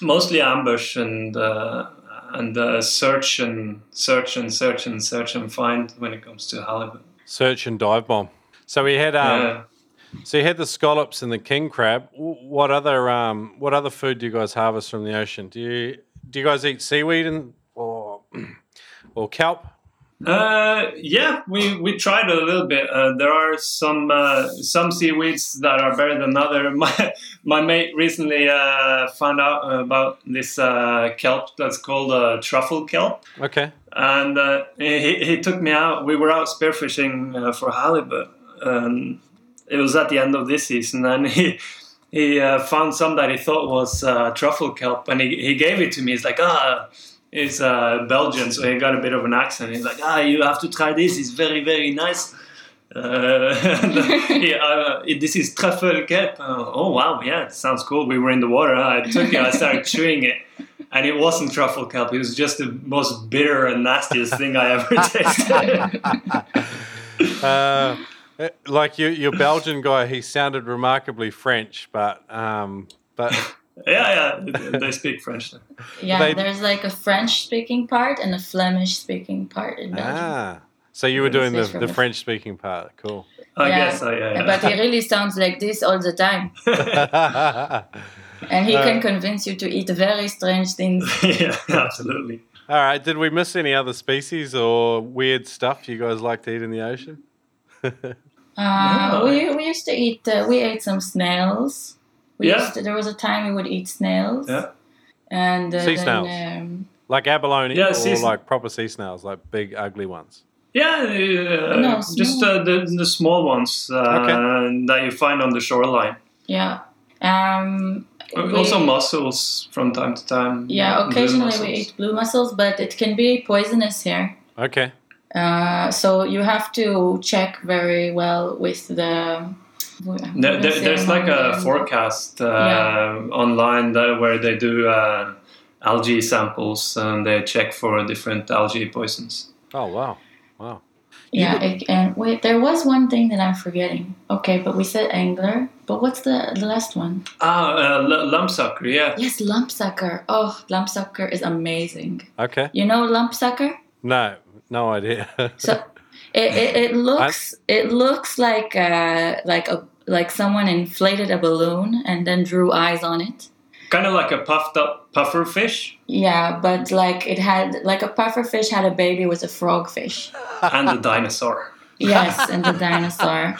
mostly ambush and uh, and uh, search and search and search and search and find when it comes to halibut. Search and dive bomb. So we had um, yeah. So you had the scallops and the king crab. What other um, what other food do you guys harvest from the ocean? Do you do you guys eat seaweed and or [clears throat] or kelp? Uh, yeah, we, we tried a little bit. Uh, there are some uh, some seaweeds that are better than other. [laughs] My my mate recently uh, found out about this uh, kelp that's called uh, truffle kelp, Okay. and uh, he, he took me out. We were out spearfishing uh, for halibut. Um, it was at the end of this season, and he he uh, found some that he thought was uh, truffle kelp, and he, he gave it to me. He's like, ah, he's uh, Belgian, so he got a bit of an accent. He's like, ah, you have to try this. It's very very nice. Uh, [laughs] yeah, uh, this is truffle kelp. Uh, oh wow, yeah, it sounds cool. We were in the water. I took it. I started [laughs] chewing it, and it wasn't truffle kelp. It was just the most bitter and nastiest thing I ever tasted. [laughs] Uh, like you, your Belgian guy, he sounded remarkably French, but um, but [laughs] yeah, yeah, they speak French. Yeah. They- There's like a French speaking part and a Flemish speaking part in Belgium. ah, so you were doing the, the the- French speaking part. Cool. I Yeah. guess, uh, yeah, yeah. But he really sounds like this all the time, [laughs] and he Uh, can convince you to eat very strange things. [laughs] yeah, absolutely. All right. Did we miss any other species or weird stuff you guys like to eat in the ocean? Uh, we, we used to eat. Uh, we ate some snails. We Yeah. used to, there was a time we would eat snails. Yeah. And uh, Sea then, snails. Um, Like abalone Yeah, or sea sn- like proper sea snails, like big ugly ones. Yeah, uh, No, just uh, the the small ones uh, that you find on the shoreline. yeah. Um, we- also mussels from time to time. Yeah, occasionally we eat blue mussels, but it can be poisonous here. Okay. Uh, so you have to check very well with the. There, there, there's like a forecast uh, Yeah. online that, where they do uh, algae samples and they check for different algae poisons. Oh wow, wow. Yeah, it, and wait, there was one thing that I'm forgetting. Okay, but we said angler, but what's the, the last one? Ah, uh, l- lumpsucker, yeah. Yes, lumpsucker. Oh, lumpsucker is amazing. Okay. You know lumpsucker? No, no idea. [laughs] So it, it, it looks it looks like uh, like a like someone inflated a balloon and then drew eyes on it. Kind of like a puffed up puffer fish Yeah, but like it had like a puffer fish had a baby with a frog fish. and a dinosaur. Yes, and the dinosaur.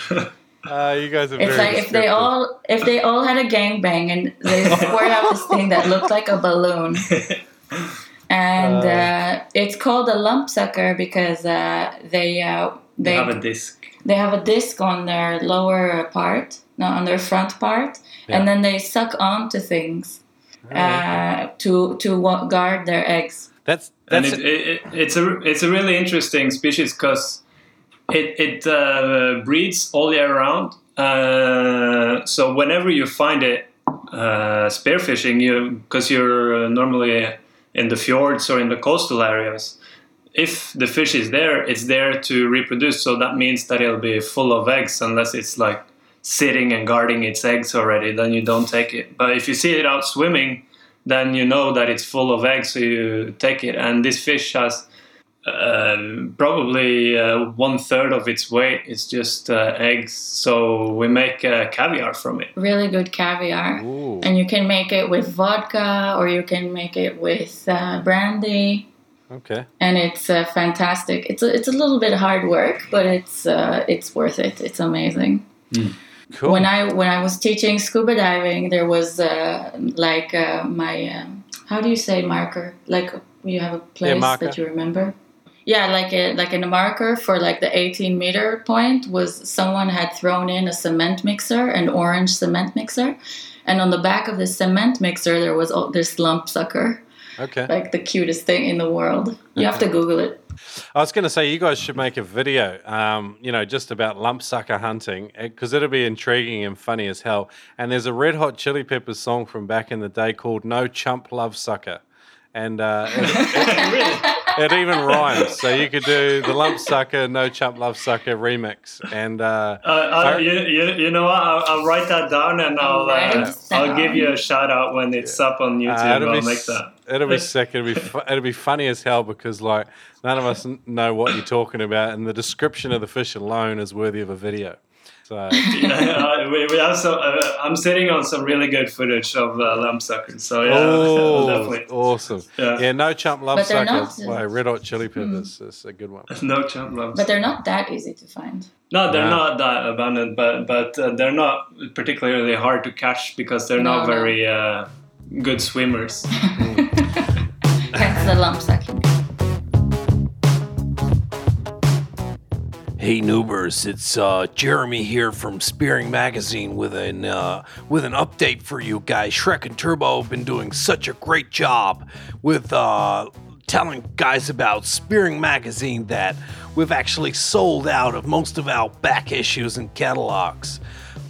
uh, [laughs] you guys are It's very like if they all if they all had a gangbang and they [laughs] squirt out this thing that looked like a balloon. And Uh. uh, it's called a lump sucker because uh, they uh, They they have a disc. they have a disc on their lower part, no, on their front part, Yeah. and then they suck onto things okay. uh, to to guard their eggs. That's and that's it, it, it- it's a it's a really interesting species because it it uh, breeds all year round. Uh, so whenever you find it uh, spearfishing, you because you're uh, normally in the fjords or in the coastal areas. If the fish is there, it's there to reproduce. So that means that it'll be full of eggs, unless it's like sitting and guarding its eggs already. Then you don't take it. But if you see it out swimming, then you know that it's full of eggs, so you take it. And this fish has uh, probably uh, one third of its weight is just uh, eggs. So we make uh, caviar from it. Really good caviar. Ooh. And you can make it with vodka or you can make it with uh, brandy. Okay. And it's uh, fantastic. It's a, it's a little bit hard work, but it's uh, it's worth it. It's amazing. Cool. When I when I was teaching scuba diving, there was uh, like uh, my um, how do you say marker? Like you have a place marker. that you remember. Yeah, like a, like in a marker for like the 18 meter point was someone had thrown in a cement mixer, an orange cement mixer, and on the back of the cement mixer there was all, this lump sucker, okay. like the cutest thing in the world. You have to [laughs] Google it. I was going to say you guys should make a video, um, you know, just about lump sucker hunting because it'll be intriguing and funny as hell. And there's a Red Hot Chili Peppers song from back in the day called "No Chump Love Sucker," and uh, [laughs] it, really? It even rhymes. So you could do the lump sucker, no chump love sucker remix, and uh, Uh, uh, you, you, you know what? I'll, I'll write that down and I'll uh, it I'll give you a shout out when it's up on YouTube. uh, it'll I'll be make that. it'll be [laughs] sick. It'll be fu- it'll be funny as hell because like none of us n- know what you're talking about, and the description of the fish alone is worthy of a video. So [laughs] Uh, we, we have some. Uh, I'm sitting on some really good footage of uh, lamb suckers. So yeah, oh, [laughs] definitely. awesome. Yeah. Yeah, no chump love But they're not- by Red Hot Chili Peppers is a good one. [laughs] No chump lambs. But they're not that easy to find. No, they're Wow. not that abundant, but but uh, they're not particularly hard to catch because they're No, not no. very uh, good swimmers. Hence the lump sucking. Hey Noobers, it's uh, Jeremy here from Spearing Magazine with an uh, with an update for you guys. Shrek and Turbo have been doing such a great job with uh, telling guys about Spearing Magazine that we've actually sold out of most of our back issues and catalogs.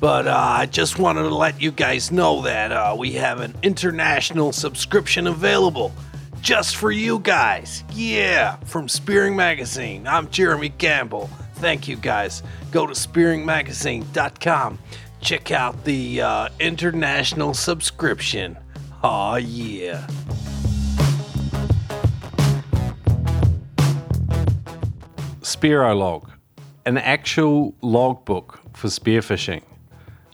But uh, I just wanted to let you guys know that uh, we have an international subscription available just for you guys. Yeah, from Spearing Magazine. I'm Jeremy Campbell. Thank you guys. Go to spearingmagazine.com. Check out the uh, international subscription. Aw, yeah. Spearo log, an actual logbook for spearfishing.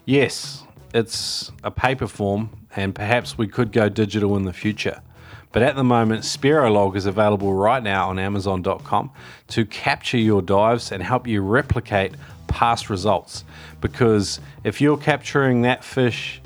Yes, it's a paper form, and perhaps we could go digital in the future. But at the moment, Spearo log is available right now on Amazon.com to capture your dives and help you replicate past results. Because if you're capturing that fish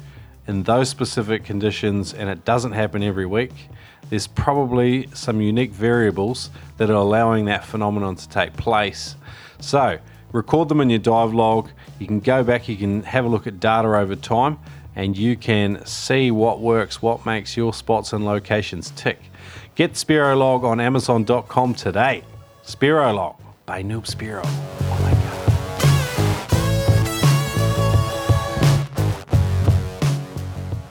in those specific conditions and it doesn't happen every week, there's probably some unique variables that are allowing that phenomenon to take place. So, record them in your dive log. You can go back, you can have a look at data over time, and you can see what works, what makes your spots and locations tick. Get Spearolog on Amazon.com today. Spearolog by Noob Spearo.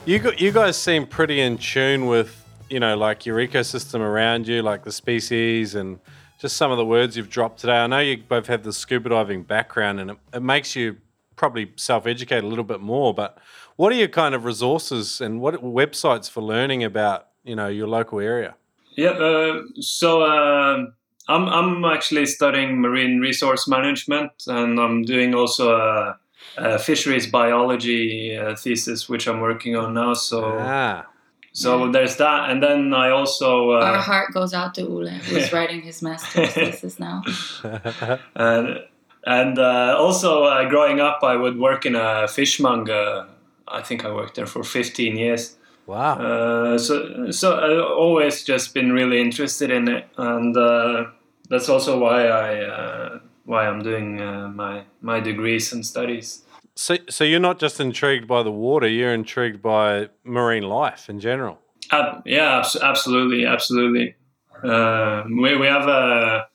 You got, you guys seem pretty in tune with you know like your ecosystem around you, like the species and just some of the words you've dropped today. I know you both have the scuba diving background, and it, it makes you probably self-educate a little bit more. But what are your kind of resources and what websites for learning about you know your local area? Yeah. Uh, so uh, I'm I'm actually studying marine resource management, and I'm doing also a, a fisheries biology uh, thesis, which I'm working on now. So Ah, so there's that, and then I also. Uh, Our heart goes out to Ole, who's [laughs] writing his master's thesis now. [laughs] and and uh, also uh, growing up, I would work in a fishmonger. I think I worked there for 15 years. wow. Uh, so so I've always just been really interested in it, and uh, that's also why I uh, why I'm doing uh, my my degrees and studies. So, so you're not just intrigued by the water; you're intrigued by marine life in general. Uh, yeah, abs- absolutely, absolutely. Uh, we we have a.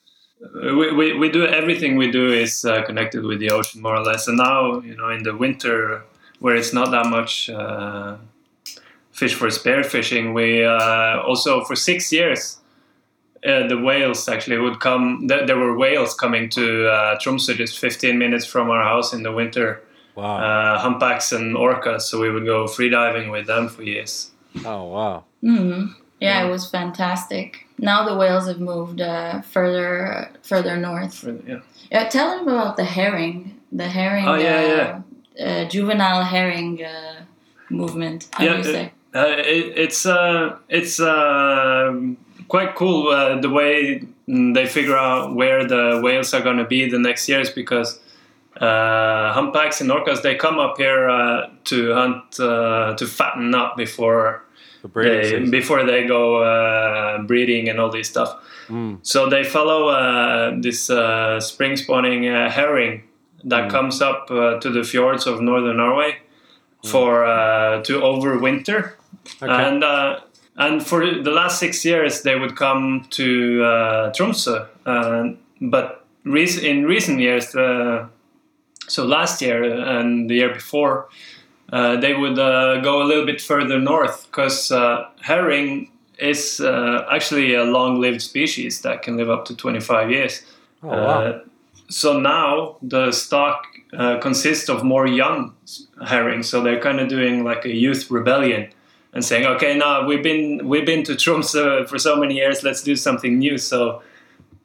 We, we, we do everything we do is uh, connected with the ocean more or less and now you know in the winter where it's not that much uh, fish for spear fishing we uh, also for six years uh, the whales actually would come th- there were whales coming to uh, Tromsø just 15 minutes from our house in the winter Wow. uh, humpbacks and orcas so we would go free diving with them for years oh wow. Mm. Yeah, it was fantastic. Now the whales have moved uh, further further north. Yeah. Yeah, tell them about the herring. The herring. Oh, yeah, uh, Uh, juvenile herring uh, movement. How Yeah, do you say? Uh, it, it's uh, it's uh, quite cool uh, the way they figure out where the whales are going to be the next years because uh, humpbacks and orcas they come up here uh, to hunt uh, to fatten up before The they, before they go uh, breeding and all this stuff. Mm. So they follow uh, this uh, spring spawning uh, herring that comes up uh, to the fjords of northern Norway for uh, to overwinter, Okay. and uh, and for the last six years they would come to uh, Tromsø, uh, but rec- in recent years, uh, so last year and the year before, uh, they would uh, go a little bit further north because uh, herring is uh, actually a long-lived species that can live up to 25 years. oh, wow. So now the stock uh, consists of more young herring. So they're kind of doing like a youth rebellion and saying, "Okay, now we've been we've been to Tromsø [laughs] for so many years. Let's do something new." So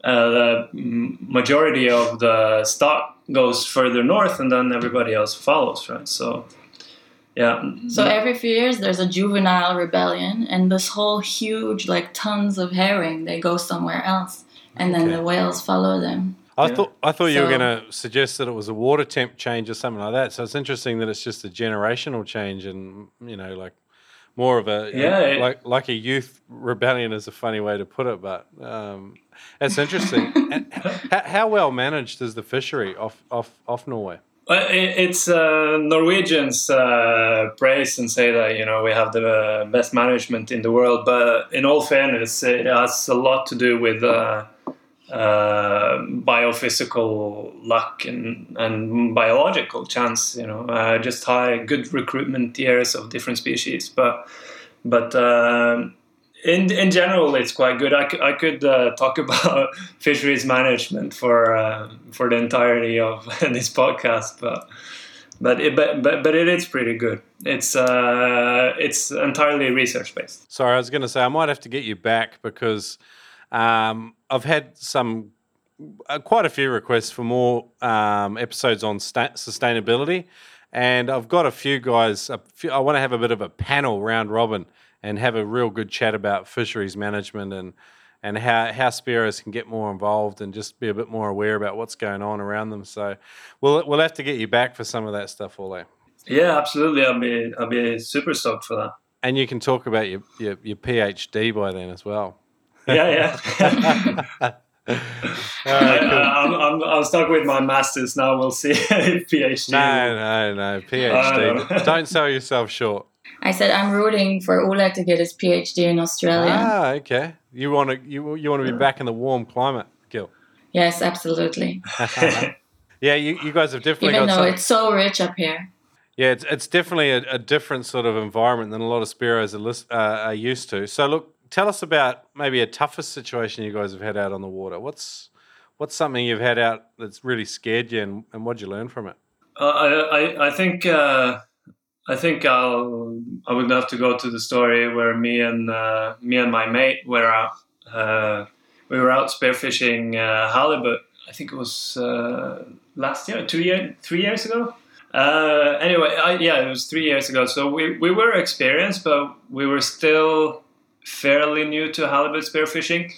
uh, the majority of the stock goes further north, and then everybody else follows. Right. So yeah. So every few years there's a juvenile rebellion, and this whole huge, like tons of herring, they go somewhere else, and then the whales follow them. I Yeah. thought I thought you were going to suggest that it was a water temp change or something like that. So it's interesting that it's just a generational change, and you know, like more of a Yeah, it- like like a youth rebellion is a funny way to put it, but um, it's interesting. [laughs] How, how well managed is the fishery off off off Norway? It's uh, Norwegians uh, praise and say that you know we have the uh, best management in the world, but in all fairness, it has a lot to do with uh, uh, biophysical luck and, and biological chance. You know, uh, just high good recruitment years of different species, but but. um in, in general, it's quite good. I, c- I could uh, talk [laughs] about fisheries management for uh, for the entirety of [laughs] this podcast, but but it, but, but but it is pretty good. It's uh, it's entirely research based. Sorry, I was going to say I might have to get you back because um, I've had some uh, quite a few requests for more um, episodes on sta- sustainability, and I've got a few guys. A few, I want to have a bit of a panel round robin and have a real good chat about fisheries management and and how how spearos can get more involved and just be a bit more aware about what's going on around them. So we'll we'll have to get you back for some of that stuff, Ole. Yeah, absolutely. I'll be I'll be super stoked for that. And you can talk about your, your, your PhD by then as well. Yeah, yeah. [laughs] All I, right, cool. I'm, I'm, I'm stuck with my masters now. We'll see [laughs] if PhD. No, no, no. I PhD. know. [laughs] Don't sell yourself short. I said I'm rooting for Oleg to get his PhD in Australia. Ah, okay. You want to you you want to be back in the warm climate, Gil. Yes, absolutely. Yeah, you, you guys have definitely Even got though some, it's so rich up here. Yeah, it's, it's definitely a, a different sort of environment than a lot of spearos are, lis- uh, are used to. So, look, tell us about maybe a toughest situation you guys have had out on the water. What's what's something you've had out that's really scared you, and, and what'd you learn from it? Uh, I, I I think uh, I think I'll I would have to go to the story where me and uh, me and my mate were out. Uh, we were out spearfishing uh, halibut. I think it was uh, last year, two year, three years ago. Anyway, I, yeah, it was three years ago. So we, we were experienced, but we were still fairly new to halibut spearfishing.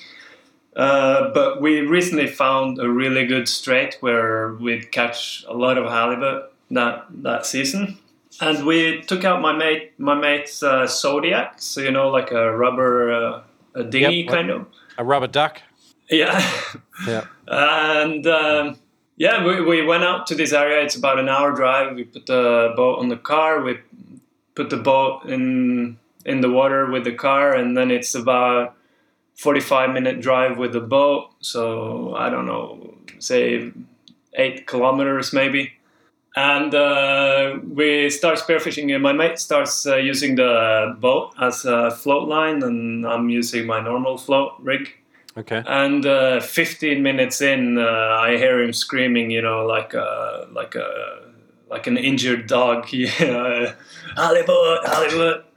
Uh, but we recently found a really good strait where we'd catch a lot of halibut that that season, and we took out my mate my mate's uh, zodiac, so you know, like a rubber uh, a dinghy Yep. kind of. A rubber duck. Yeah, Yeah. [laughs] and um, yeah, we, we went out to this area. It's about an hour drive. We put the boat on the car. We put the boat in in the water with the car, and then it's about 45 minute drive with the boat. So I don't know, say eight kilometers maybe. And uh, we start spearfishing, and my mate starts uh, using the boat as a float line, and I'm using my normal float rig. Okay. And uh, 15 minutes in, uh, I hear him screaming, you know, like a like a like an injured dog. [laughs] Halibut, halibut.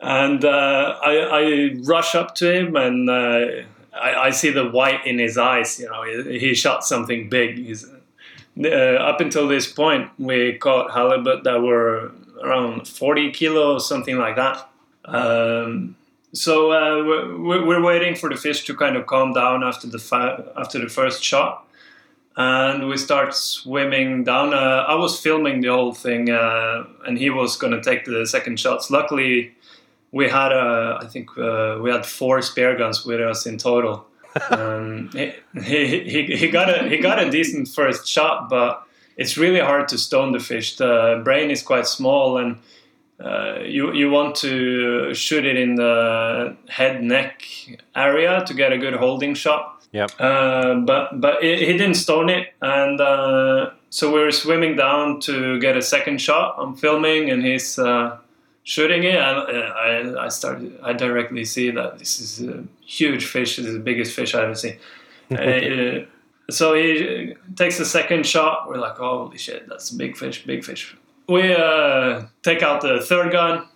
And uh, I, I rush up to him and uh, I, I see the white in his eyes. You know, he, he shot something big. Uh, up until this point, we caught halibut that were around 40 kilos, something like that. Um, so uh, we're, we're waiting for the fish to kind of calm down after the fa- after the first shot, and we start swimming down. Uh, I was filming the whole thing, uh, and he was going to take the second shots. Luckily, we had uh, I think uh, we had four spear guns with us in total. [laughs] um, he, he, he got a he got a decent first shot, but it's really hard to stone the fish. The brain is quite small and uh, you you want to shoot it in the head neck area to get a good holding shot. Yep. Uh, but but it, he didn't stone it, and uh, so we were swimming down to get a second shot. I'm filming, and he's uh, shooting it. And I I started I directly see that this is a huge fish. This is the biggest fish I've ever seen. [laughs] Uh, so he takes the second shot. We're like, holy shit, that's a big fish, big fish we uh, take out the third gun.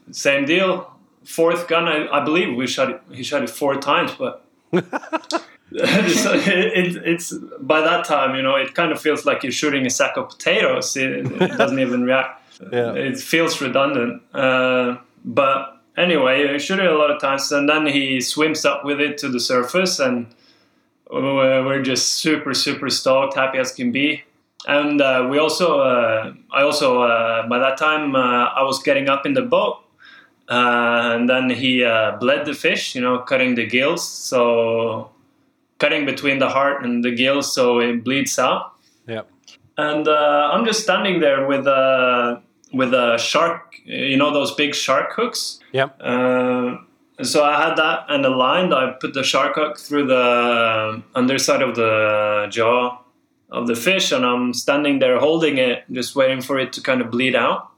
[laughs] Same deal. Fourth gun, I, I, believe we shot it. He shot it four times, but [laughs] it, it, it's by that time, you know, it kind of feels like you're shooting a sack of potatoes. It, it doesn't even react. [laughs] Yeah. It feels redundant. Uh, but anyway, I shoot it a lot of times, and then he swims up with it to the surface, and we're just super, super stoked, happy as can be and uh, we also uh, i also uh, by that time uh, i was getting up in the boat uh, and then he uh, bled the fish you know cutting the gills so cutting between the heart and the gills so it bleeds out Yeah. and i'm just standing there with a with a shark you know those big shark hooks yep so I had that and a line. I put the shark hook through the underside of the jaw of the fish, and I'm standing there holding it, just waiting for it to kind of bleed out.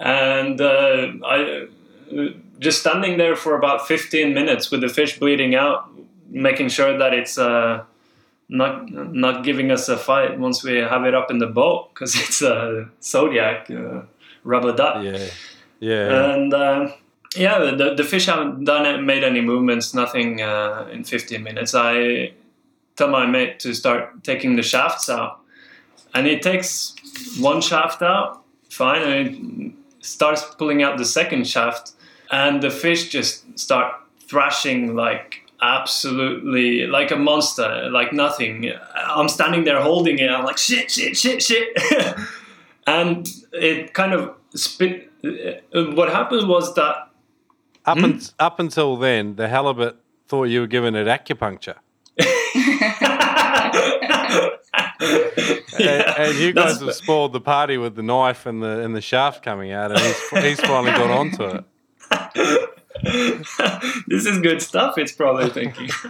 And uh, I just standing there for about 15 minutes with the fish bleeding out, making sure that it's uh, not not giving us a fight once we have it up in the boat because [laughs] it's a zodiac uh, rubber duck. Yeah, yeah. And uh, yeah, the, the fish haven't done it, made any movements, nothing uh, in 15 minutes. I tell my mate to start taking the shafts out. And he takes one shaft out, fine, and he starts pulling out the second shaft. And the fish just start thrashing like absolutely like a monster, like nothing. I'm standing there holding it. I'm like shit, shit, shit, shit, [laughs] and it kind of spit. What happened was that up, hmm? un- up until then, the halibut thought you were giving it acupuncture [laughs] yeah, and, you guys have spoiled the party with the knife and the and the shaft coming out, and he's, he's finally got onto it. [laughs] this is good stuff. It's probably thinking. [laughs]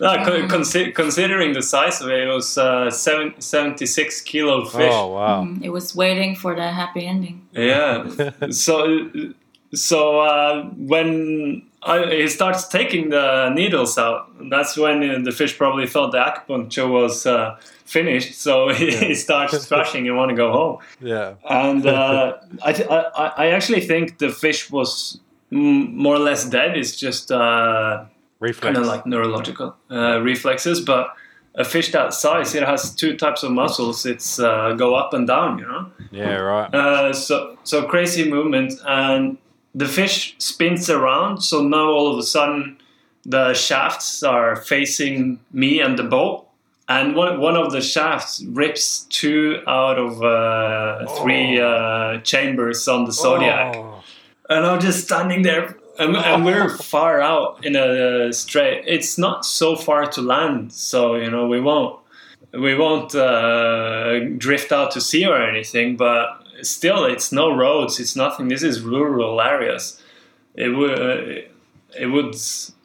no, consi- considering the size of it, it was uh, seven, 76 kilo fish. Oh wow! Mm, it was waiting for the happy ending. Yeah. [laughs] so so uh, when I, he starts taking the needles out. That's when the fish probably thought the acupuncture was uh, finished, so [laughs] he, yeah. he [laughs] starts [laughs] thrashing and want to go home. Yeah, and uh, I, I, I actually think the fish was more or less dead. It's just uh, kind of like neurological uh, reflexes, but. A fish that size, it has two types of muscles. It's uh, go up and down, you know. Yeah, right. Uh, so, so crazy movement, and the fish spins around, so now all of a sudden the shafts are facing me and the boat. And one, one of the shafts rips two out of uh, three oh. uh, chambers on the Zodiac. Oh. And I'm just standing there, and, and we're [laughs] far out in a straight. It's not so far to land, so you know we won't we won't uh, drift out to sea or anything. But still, it's no roads, it's nothing. This is rural areas. It would, uh, it would,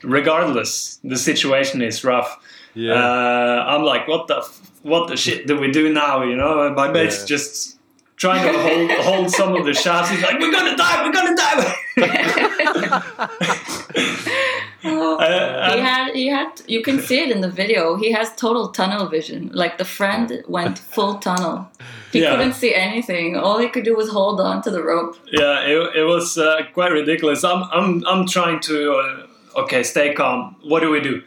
regardless, the situation is rough. Yeah. Uh, I'm like, what the, what the shit do we do now? You know, my mate's yeah. just trying to hold, [laughs] hold some of the shafts. He's like, we're gonna die, we're gonna die. oh, uh, he had, he had. You can see it in the video. He has total tunnel vision. Like the friend went full tunnel. He Yeah. couldn't see anything. All he could do was hold on to the rope. Yeah, it, it was uh, quite ridiculous. I'm, I'm, I'm trying to, uh, okay, stay calm. What do we do?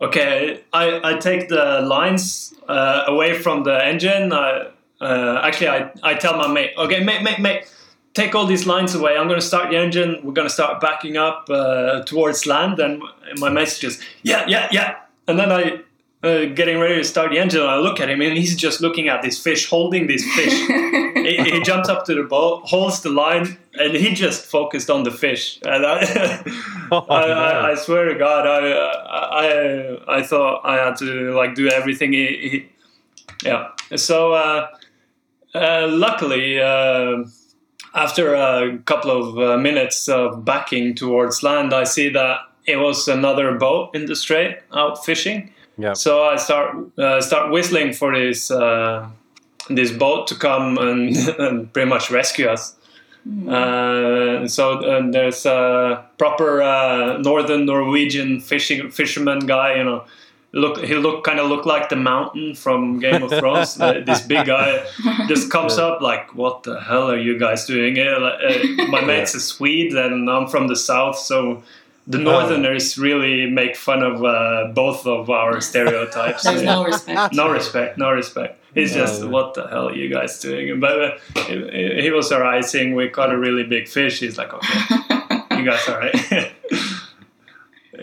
Okay, I, I take the lines uh, away from the engine. I, uh, actually, I, I tell my mate, okay, mate, mate, mate, take all these lines away. I'm going to start the engine. We're going to start backing up uh, towards land. And my message is, yeah, yeah, yeah. And then I, uh, getting ready to start the engine, I look at him, and he's just looking at this fish, holding this fish. [laughs] he, he jumps up to the boat, holds the line, and he just focused on the fish. And I, [laughs] Oh, I, no. I, I swear to God, I, I, I thought I had to like do everything. He, he, yeah. So uh, uh, luckily, uh, after a couple of uh, minutes of backing towards land, I see that it was another boat in the strait out fishing. Yep. So I start uh, start whistling for this uh, this boat to come and, [laughs] and pretty much rescue us. Uh, so uh, there's a proper uh, northern Norwegian fishing fisherman guy. You know, look he look kind of looked like the mountain from Game of Thrones. [laughs] Uh, this big guy just comes up like, "What the hell are you guys doing?" here?" Like, Uh, my [laughs] mate's a Swede and I'm from the south, so. The Northerners really make fun of uh, both of our [laughs] stereotypes. There's no respect. no respect, no respect. He's just, No. what the hell are you guys doing? But uh, he, he was alright saying we caught a really big fish. He's like, okay, [laughs] you guys alright? [laughs]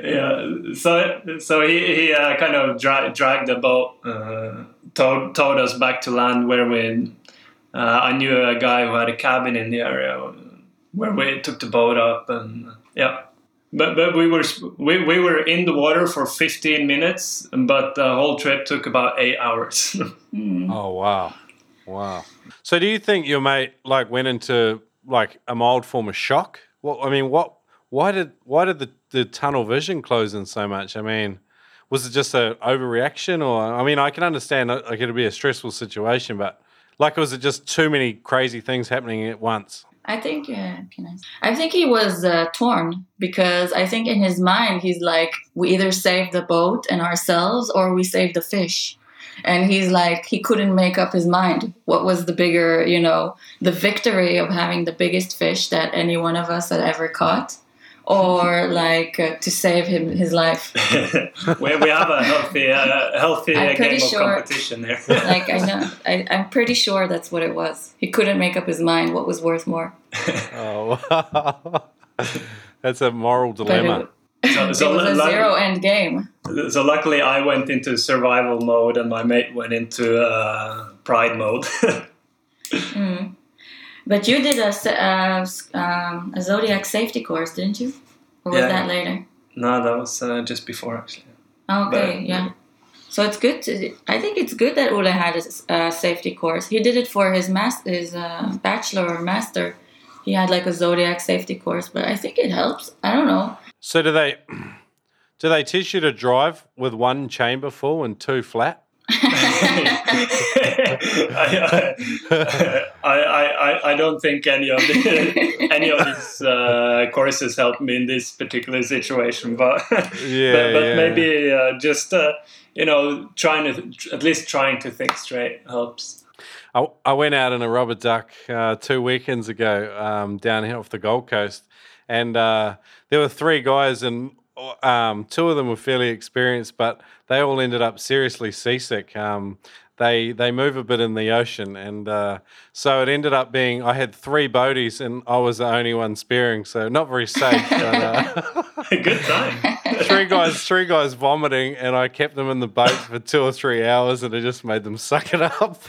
yeah. So so he he uh, kind of dra- dragged the boat, uh, towed towed us back to land where we. Uh, I knew a guy who had a cabin in the area where we took the boat up and yeah. But, but we were we, we were in the water for 15 minutes, but the whole trip took about eight hours. [laughs] Hmm. Oh wow, wow. So do you think your mate like went into like a mild form of shock? Well, I mean, what? Why did why did the, the tunnel vision close in so much? I mean, was it just a overreaction, or I mean, I can understand like it'd be a stressful situation, but like was it just too many crazy things happening at once? I think, uh, I think he was uh, torn because I think in his mind he's like, we either save the boat and ourselves or we save the fish. And he's like, he couldn't make up his mind. What was the bigger, you know, the victory of having the biggest fish that any one of us had ever caught, or like uh, to save him his life? [laughs] we, we have a healthy uh, healthy I'm uh, pretty game of competition there. [laughs] Like I know, [laughs] I, I'm pretty sure that's what it was. He couldn't make up his mind what was worth more. Oh, that's a moral dilemma. it, so, it was a lu- zero end game. so luckily, I went into survival mode, and my mate went into uh, pride mode. Mm. But you did a, sa- uh, um, a zodiac safety course, didn't you? Or was Yeah. that later? no, that was uh, just before actually. Okay, But- yeah. So it's good. To, I think it's good that Ole had a s- a safety course. He did it for his mas- his uh, bachelor or master. He had like a zodiac safety course, but I think it helps. I don't know. So do they do they teach you to drive with one chamber full and two flat? [laughs] [laughs] I, I, I, I, I don't think any of the, [laughs] any of these uh, courses helped me in this particular situation, but [laughs] Yeah, but, but yeah. maybe uh, just uh, you know trying to at least trying to think straight helps. I, I went out in a rubber duck uh, two weekends ago um, down here off the Gold Coast, and uh, there were three guys, and um, two of them were fairly experienced, but they all ended up seriously seasick. Um, they they move a bit in the ocean, and uh, so it ended up being I had three boaties, and I was the only one sparing, so not very safe. but, uh, [laughs] Good time. [laughs] three guys, three guys vomiting, and I kept them in the boat for two or three hours, and it just made them suck it up.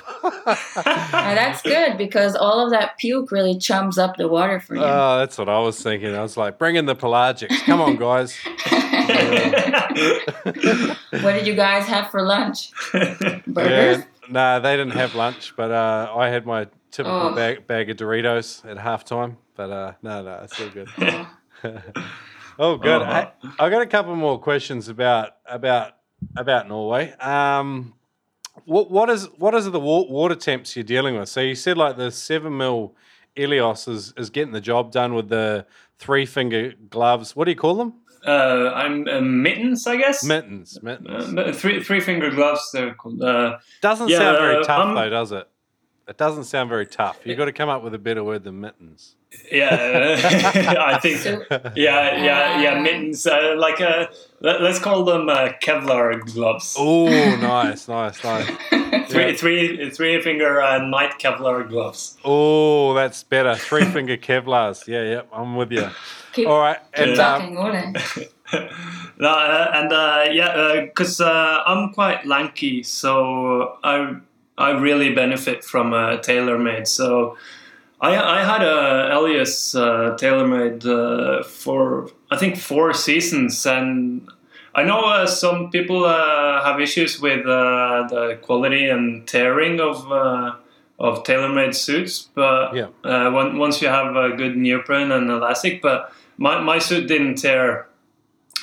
Now, that's good because all of that puke really chums up the water for you. Oh, that's what I was thinking. I was like, bring in the pelagics. Come on, guys. [laughs] [laughs] what did you guys have for lunch? [laughs] Burgers? Yeah, nah, they didn't have lunch, but uh, I had my typical Oh. bag, bag of Doritos at halftime. But uh, no, no, it's all good. Oh. [laughs] oh, good. Uh-huh. Hey, I got a couple more questions about about about Norway. Um, what what is what is the water temps you're dealing with? So you said like the seven mil Elios is is getting the job done with the three finger gloves. What do you call them? Uh, I'm uh, mittens, I guess. Mittens. Uh, Mittens. but three three finger gloves. They're called. Uh, Doesn't yeah, sound very uh, tough um, though, does it? It doesn't sound very tough. You've got to come up with a better word than mittens. Yeah, [laughs] I think. So- Yeah, yeah, yeah. Ah. Mittens, uh, like uh, let, us call them uh, Kevlar gloves. Oh, [laughs] nice, nice, nice. Three, yeah. three, three finger uh, night Kevlar gloves. Oh, that's better. Three [laughs] finger Kevlars. Yeah, yeah, I'm with you. Keep All right, and Yeah. um, talking, Ole. No, uh, and uh, yeah, because uh, I'm quite lanky, so I I really benefit from a uh, TaylorMade. So I I had a Elios uh, TaylorMade uh, for I think four seasons, and I know uh, some people uh, have issues with uh, the quality and tearing of. Uh, of TaylorMade suits, but Yeah. uh, when, once you have a good neoprene and elastic, but my, my suit didn't tear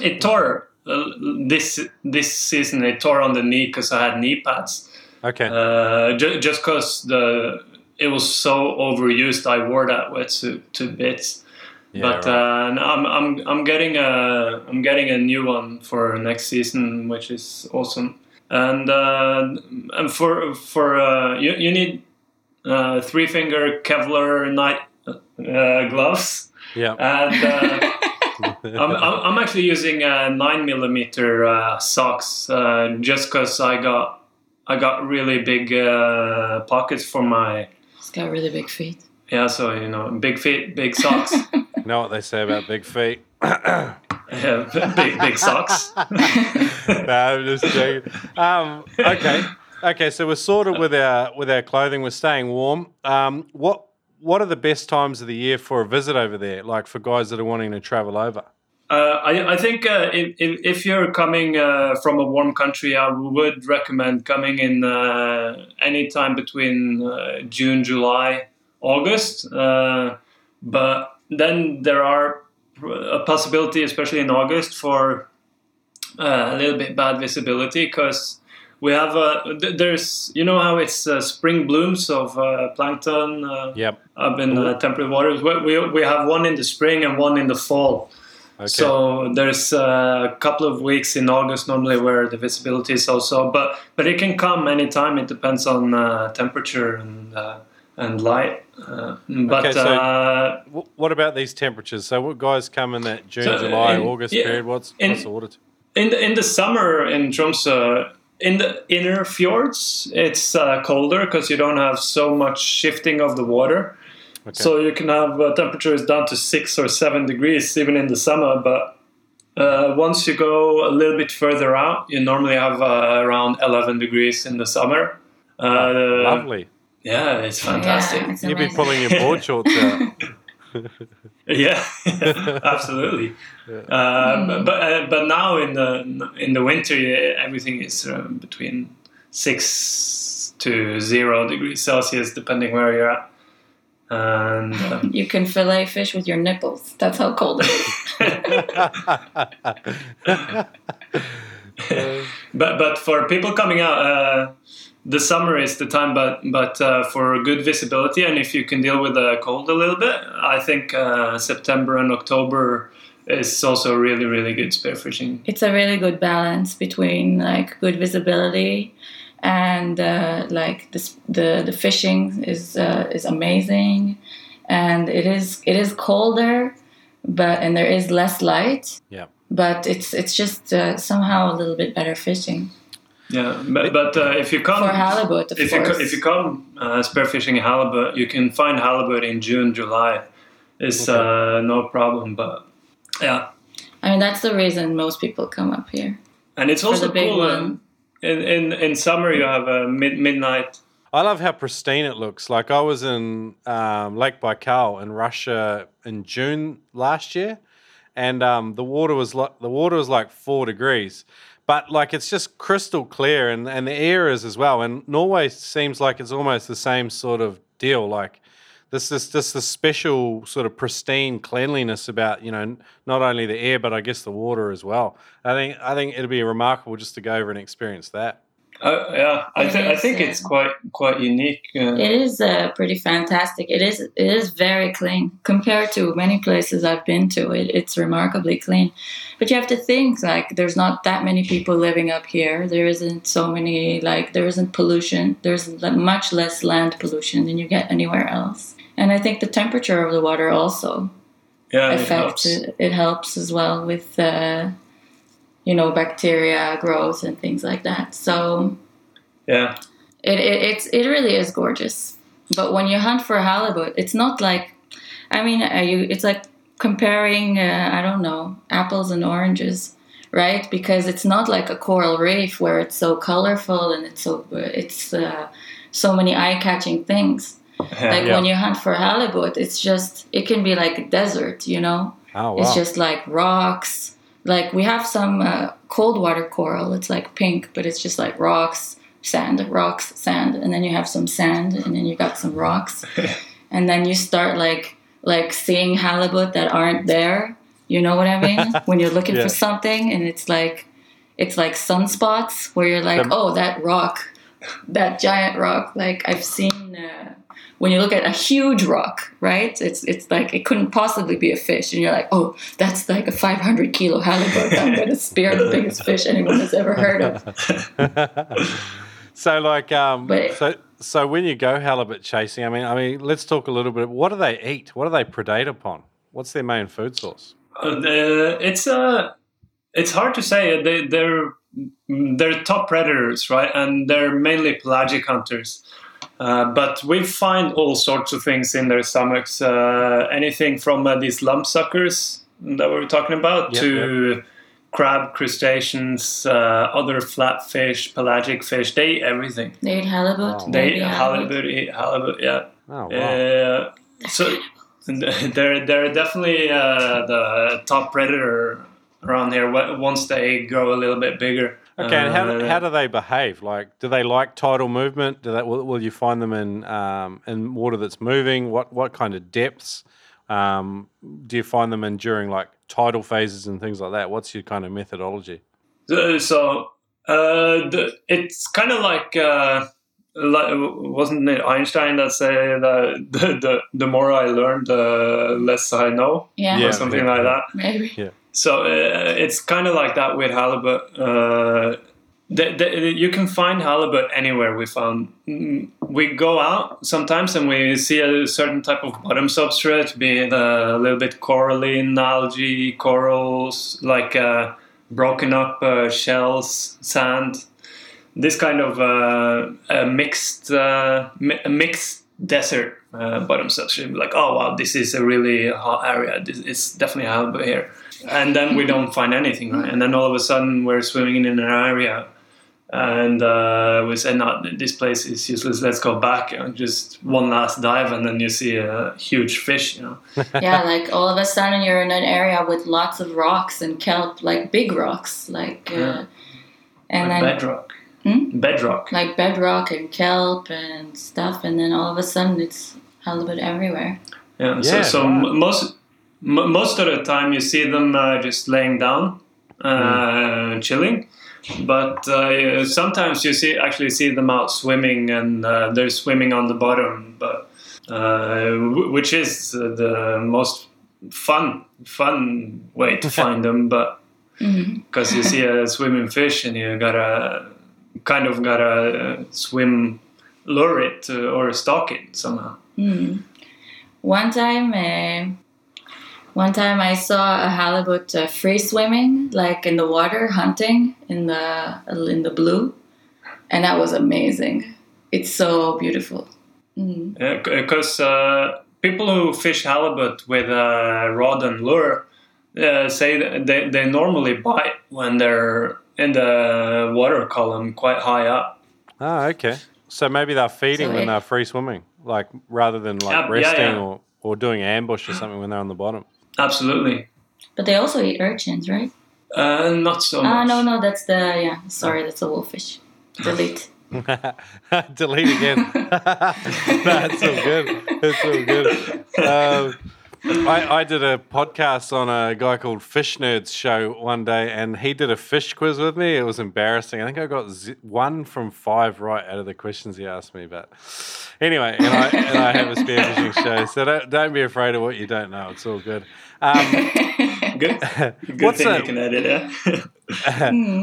it tore uh, this this season. It tore on the knee because I had knee pads. Okay, Uh, ju- just because the it was so overused, I wore that wetsuit to bits. yeah, but right. uh, I'm I'm I'm getting a I'm getting a new one for next season, which is awesome. And uh, and for for uh, you you need uh, three finger Kevlar night uh, gloves yeah, and. Uh, [laughs] I'm, I'm actually using uh, nine millimeter uh, socks uh, just because I got I got really big uh, pockets for my He's got really big feet. yeah so you know big feet big socks [laughs] you know what they say about big feet. [coughs] yeah, big big socks [laughs] no, I'm just joking. Um, okay, okay. So we're sorted with our with our clothing. We're staying warm. Um, what what are the best times of the year for a visit over there? Like for guys that are wanting to travel over. Uh, I, I think uh, if, if you're coming uh, from a warm country I would recommend coming in uh, any time between uh, June July August uh, but then there are a possibility, especially in August, for uh, a little bit bad visibility because we have th- there's you know how it's uh, spring blooms of uh, plankton uh, Yep. up in uh, temperate waters. We, we we have one in the spring and one in the fall. Okay. So there's a couple of weeks in August normally where the visibility is also, but but it can come anytime. It depends on uh, temperature and uh, and light. Uh, but Okay, so- uh, Wh- what about these temperatures? So what guys come in that June, So, July, in- August yeah, period? What's in- what's the in the in the summer in Tromsø, in the inner fjords, it's uh, colder because you don't have so much shifting of the water. Okay. So you can have uh, temperatures down to six or seven degrees even in the summer. But uh, once you go a little bit further out, you normally have uh, around 11 degrees in the summer. Uh, Lovely. Yeah, it's fantastic. Yeah, it's You'd be pulling your board [laughs] shorts out. [laughs] Yeah, [laughs] absolutely. Uh, but uh, but now in the in the winter, everything is uh, between six to zero degrees Celsius, depending where you're at. And uh, [laughs] You can fillet fish with your nipples. That's how cold it is. [laughs] but but for people coming out, uh, the summer is the time. But but uh, for good visibility, and if you can deal with the cold a little bit, I think uh, September and October is also really really good spearfishing. it's a really good balance between like good visibility and uh, like this, the the fishing is uh, is amazing and it is it is colder but and there is less light yeah. but it's it's just uh, somehow a little bit better fishing Yeah, but, but uh, if you come for halibut of if you course co- if you come uh, spearfishing halibut, you can find halibut in June, July. It's Okay. uh, no problem. But yeah, I mean that's the reason most people come up here and it's also the big cool. In, in in summer, you have a mid midnight. I love how pristine it looks. Like I was in um, Lake Baikal in Russia in June last year, and um, the water was like the water was like four degrees, but like it's just crystal clear, and, and the air is as well. And Norway seems like it's almost the same sort of deal. Like this is this this special sort of pristine cleanliness about you know not only the air but I guess the water as well. I think I think it'll be remarkable just to go over and experience that. Uh, yeah, I, It th- I think uh, it's quite quite unique. Uh, It is uh, pretty fantastic. It is it is very clean compared to many places I've been to. It, it's remarkably clean, but you have to think like there's not that many people living up here. There isn't so many like there isn't pollution. There's much less land pollution than you get anywhere else. And I think the temperature of the water also yeah, it affects helps. it. It helps as well with uh, you know bacteria growth and things like that. So Yeah, it, it it's it really is gorgeous. But when you hunt for halibut, it's not like, I mean, are you? It's like comparing uh, I don't know apples and oranges, right? Because it's not like a coral reef where it's so colorful and it's so it's uh, so many eye catching things. [laughs] Like Yeah. when you hunt for halibut, it's just it can be like a desert, you know. Oh wow. It's just like rocks. Like we have some uh, cold water coral. It's like pink, but it's just like rocks, sand, rocks, sand, and then you have some sand, and then you got some rocks, [laughs] and then you start like like seeing halibut that aren't there. You know what I mean? [laughs] when you're looking Yeah. for something, and it's like it's like sunspots where you're like, oh, that rock, that giant rock. Like I've seen. Uh, when you look at a huge rock, right? It's it's like it couldn't possibly be a fish, and you're like, oh, that's like a 500 kilo halibut. I'm gonna spear the biggest fish anyone has ever heard of. [laughs] so like um But- so so when you go halibut chasing, I mean I mean let's talk a little bit. What do they eat? What do they predate upon? What's their main food source? Uh, the- it's uh, it's hard to say. They they're they're top predators, right? And they're mainly pelagic hunters. Uh, but we find all sorts of things in their stomachs. Uh, anything from uh, these lump suckers that we were talking about Yep, to crab, crustaceans, uh, other flatfish, pelagic fish. They eat everything. They eat halibut. Oh. They eat halibut, eat halibut. Yeah. Oh wow. Uh, so [laughs] they're they're definitely uh, the top predator around here. Once they grow a little bit bigger. Okay, and how, Uh, how do they behave? Like, do they like tidal movement? Do that? Will, will you find them in um, in water that's moving? What what kind of depths? Um, do you find them in during like tidal phases and things like that? What's your kind of methodology? So, so uh, the, it's kind of like, uh, like wasn't it Einstein that said that the, the the more I learn, the less I know, Yeah, Yeah. or something like that. maybe. So uh, it's kind of like that with halibut. Uh, the, the, you can find halibut anywhere. We found we go out sometimes and we see a certain type of bottom substrate, be it a little bit coralline, algae, corals, like uh, broken up uh, shells, sand. This kind of uh, a mixed uh, mi- a mixed desert bottom substrate. Like, oh wow, this is a really hot area. This, it's definitely halibut here and then we don't find anything, right? And then all of a sudden we're swimming in an area, and uh, we say, "No, this place is useless. Let's go back." And just one last dive, and then you see a huge fish. You know, [laughs] yeah, like all of a sudden you're in an area with lots of rocks and kelp, like big rocks, like uh, Yeah. and like then bedrock, Hmm? bedrock. like bedrock and kelp and stuff, and then all of a sudden it's halibut everywhere. Yeah. So, Yeah, so right. m- most m- most of the time you see them uh, just laying down, uh, chilling. But uh, sometimes you see actually see them out swimming, and uh, they're swimming on the bottom. But uh, w- which is uh, the most fun fun way to [laughs] find them. But because you see a swimming fish, and you gotta kind of gotta uh, swim, lure it or stalk it somehow. Mm. One time, uh, one time I saw a halibut uh, free swimming, like in the water, hunting in the in the blue, and that was amazing. It's so beautiful. Mm. because uh, people who fish halibut with a rod and lure uh, say that they, they normally bite when they're in the water column quite high up. Oh, okay. So maybe they're feeding So when they're free swimming, like rather than like Yeah, yeah, resting yeah. or or doing ambush or something when they're on the bottom. Absolutely. But they also eat urchins, right? Uh, not so Ah, much. no, no, that's the yeah. Sorry, that's a wolffish. Delete. [laughs] [laughs] Delete again. [laughs] That's so good. That's so good. Um, I, I did a podcast on a guy called Fish Nerds show one day, and he did a fish quiz with me. It was embarrassing. I think I got z- one from five right out of the questions he asked me. But anyway, and I, and I have a spearfishing [laughs] show, so don't, don't be afraid of what you don't know. It's all good. Um, [laughs] Good, good What's thing you can edit it.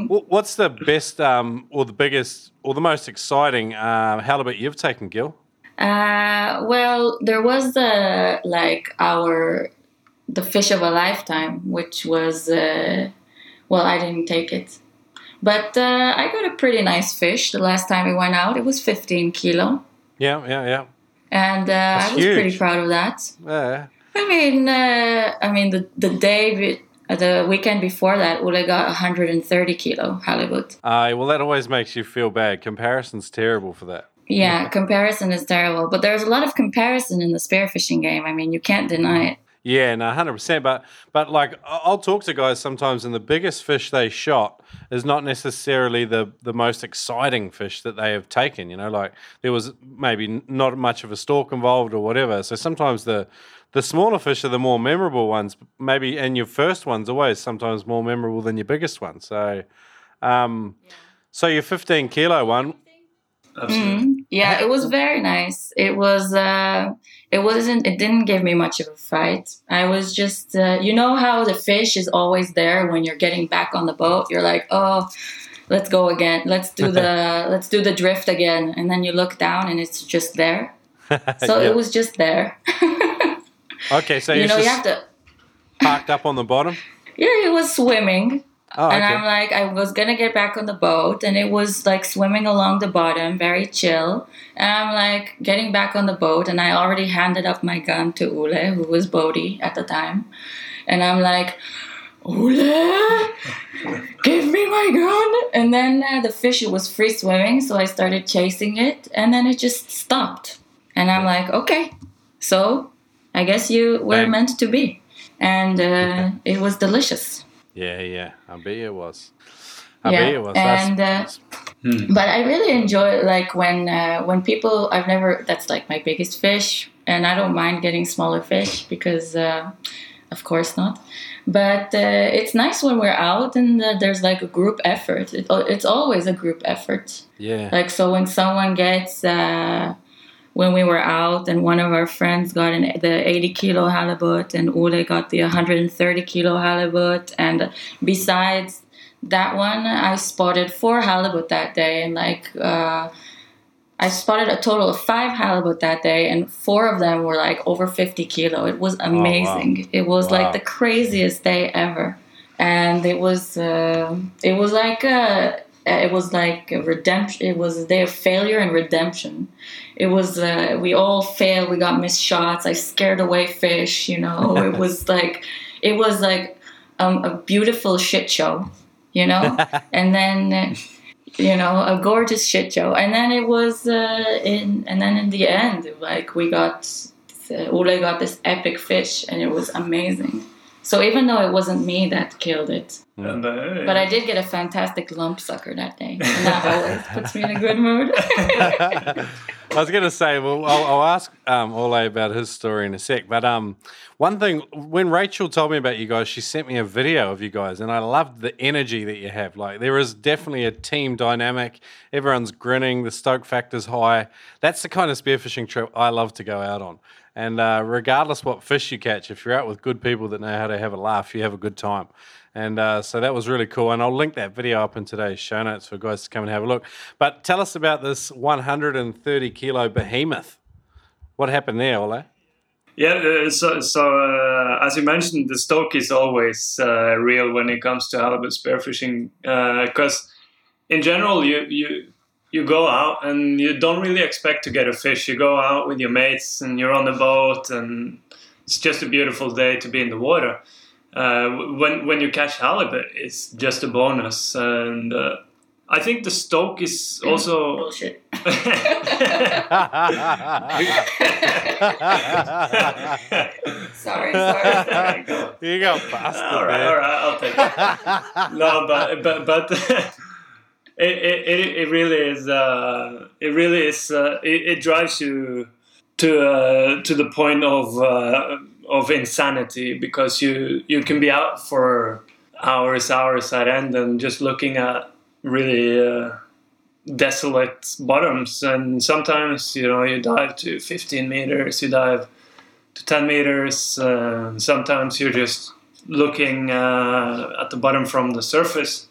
wh- [laughs] what's the best, um, or the biggest, or the most exciting uh, halibut you've taken, Gil? Uh, well, there was uh, like our the fish of a lifetime, which was uh, well, I didn't take it, but uh, I got a pretty nice fish the last time we went out. It was 15 kilo, Yeah, yeah, yeah. and uh, I was pretty proud of that. Yeah. I mean, uh, I mean the the day. Be- the weekend before that, Ole got 130 kilo halibut. Uh, well, that always makes you feel bad. Comparison's terrible for that. Yeah, comparison is terrible, but there's a lot of comparison in the spearfishing game. I mean, you can't deny it. Yeah, no, hundred percent. But but like I- I'll talk to guys sometimes, and the biggest fish they shot is not necessarily the the most exciting fish that they have taken. You know, like there was maybe not much of a stalk involved or whatever. So sometimes the the smaller fish are the more memorable ones. Maybe and your first one's always sometimes more memorable than your biggest one. So, um, so your fifteen kilo one. Absolutely. Mhm. Yeah, it was very nice. It was. Uh, it wasn't. It didn't give me much of a fight. I was just. Uh, you know how the fish is always there when you're getting back on the boat. You're like, oh, let's go again. Let's do the. [laughs] let's do the drift again. And then you look down and it's just there. [laughs] So Yeah. it was just there. [laughs] okay. So you you know, you have to. parked up on the bottom. Yeah, it was swimming. Oh, okay. And I'm like, I was gonna get back on the boat, and it was like swimming along the bottom, very chill. And I'm like getting back on the boat, and I already handed up my gun to Ole, who was Bodhi at the time. And I'm like, Ole, give me my gun. And then uh, the fish was free swimming, so I started chasing it, and then it just stopped. And I'm like, okay, so I guess you were meant to be. And uh, it was delicious. Yeah, yeah. I bet it was. I Yeah, bet it was. That's- and, uh, that's- but I really enjoy like when uh, when people I've never that's like my biggest fish, and I don't mind getting smaller fish because uh, of course not. But uh, it's nice when we're out and uh, there's like a group effort. It, it's always a group effort. yeah. Like so when someone gets. Uh, when we were out and one of our friends got an, the 80 kilo halibut and Ole got the 130 kilo halibut. And besides that one I spotted four halibut that day and like uh, I spotted a total of five halibut that day and four of them were like over 50 kilo. It was amazing. It was Wow. like the craziest day ever. And it was uh, it was like a it was like a redemption it was a day of failure and redemption. It was uh, we all failed we got missed shots i scared away fish you know. [laughs] It was like it was like um, a beautiful shit show you know? [laughs] And then uh, you know a gorgeous shit show. And then it was uh, in and then in the end like we got uh, Ole got this epic fish and it was amazing so even though it wasn't me that killed it And, uh, but I did get a fantastic lump sucker that day, and that always [laughs] puts me in a good mood. [laughs] I was going to say, well, I'll, I'll ask um, Ole about his story in a sec. But um, one thing, when Rachel told me about you guys, she sent me a video of you guys, and I loved the energy that you have. Like, there is definitely a team dynamic. Everyone's grinning. The stoke factor's high. That's the kind of spearfishing trip I love to go out on. And uh, regardless what fish you catch, if you're out with good people that know how to have a laugh, you have a good time. And uh, so that was really cool. And I'll link that video up in today's show notes for guys to come and have a look. But tell us about this 130 kilo behemoth. What happened there, Ole? Yeah, uh, so, so uh, as you mentioned, the stoke is always uh, real when it comes to halibut spearfishing because, in general, you you you go out and you don't really expect to get a fish. You go out with your mates and you're on the boat, and it's just a beautiful day to be in the water. Uh, when when you catch halibut, it's just a bonus, and uh, I think the stoke is also. [laughs] Bullshit. [laughs] Sorry, sorry, sorry. Go. you got busted all right, there. all right, I'll take it. [laughs] no, but but but it, it, it, really is uh, it really is uh, it, it drives you to uh, to the point of uh, of insanity because you you can be out for hours hours at end and just looking at really uh, desolate bottoms. And sometimes you know you dive to 15 meters you dive to 10 meters uh, sometimes you're just looking at the bottom from the surface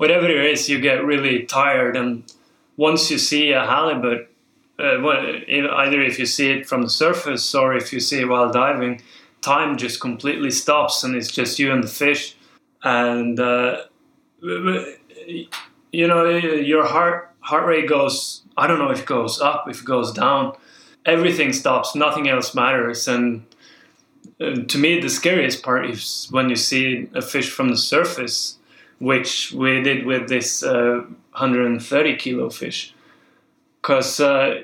whatever it is you get really tired. And once you see a halibut uh, well, either if you see it from the surface or if you see it while diving time just completely stops and it's just you and the fish. And uh, you know your heart heart rate goes i don't know if it goes up if it goes down. Everything stops nothing else matters. And uh, to me the scariest part is when you see a fish from the surface which we did with this uh, 130 kilo fish because uh,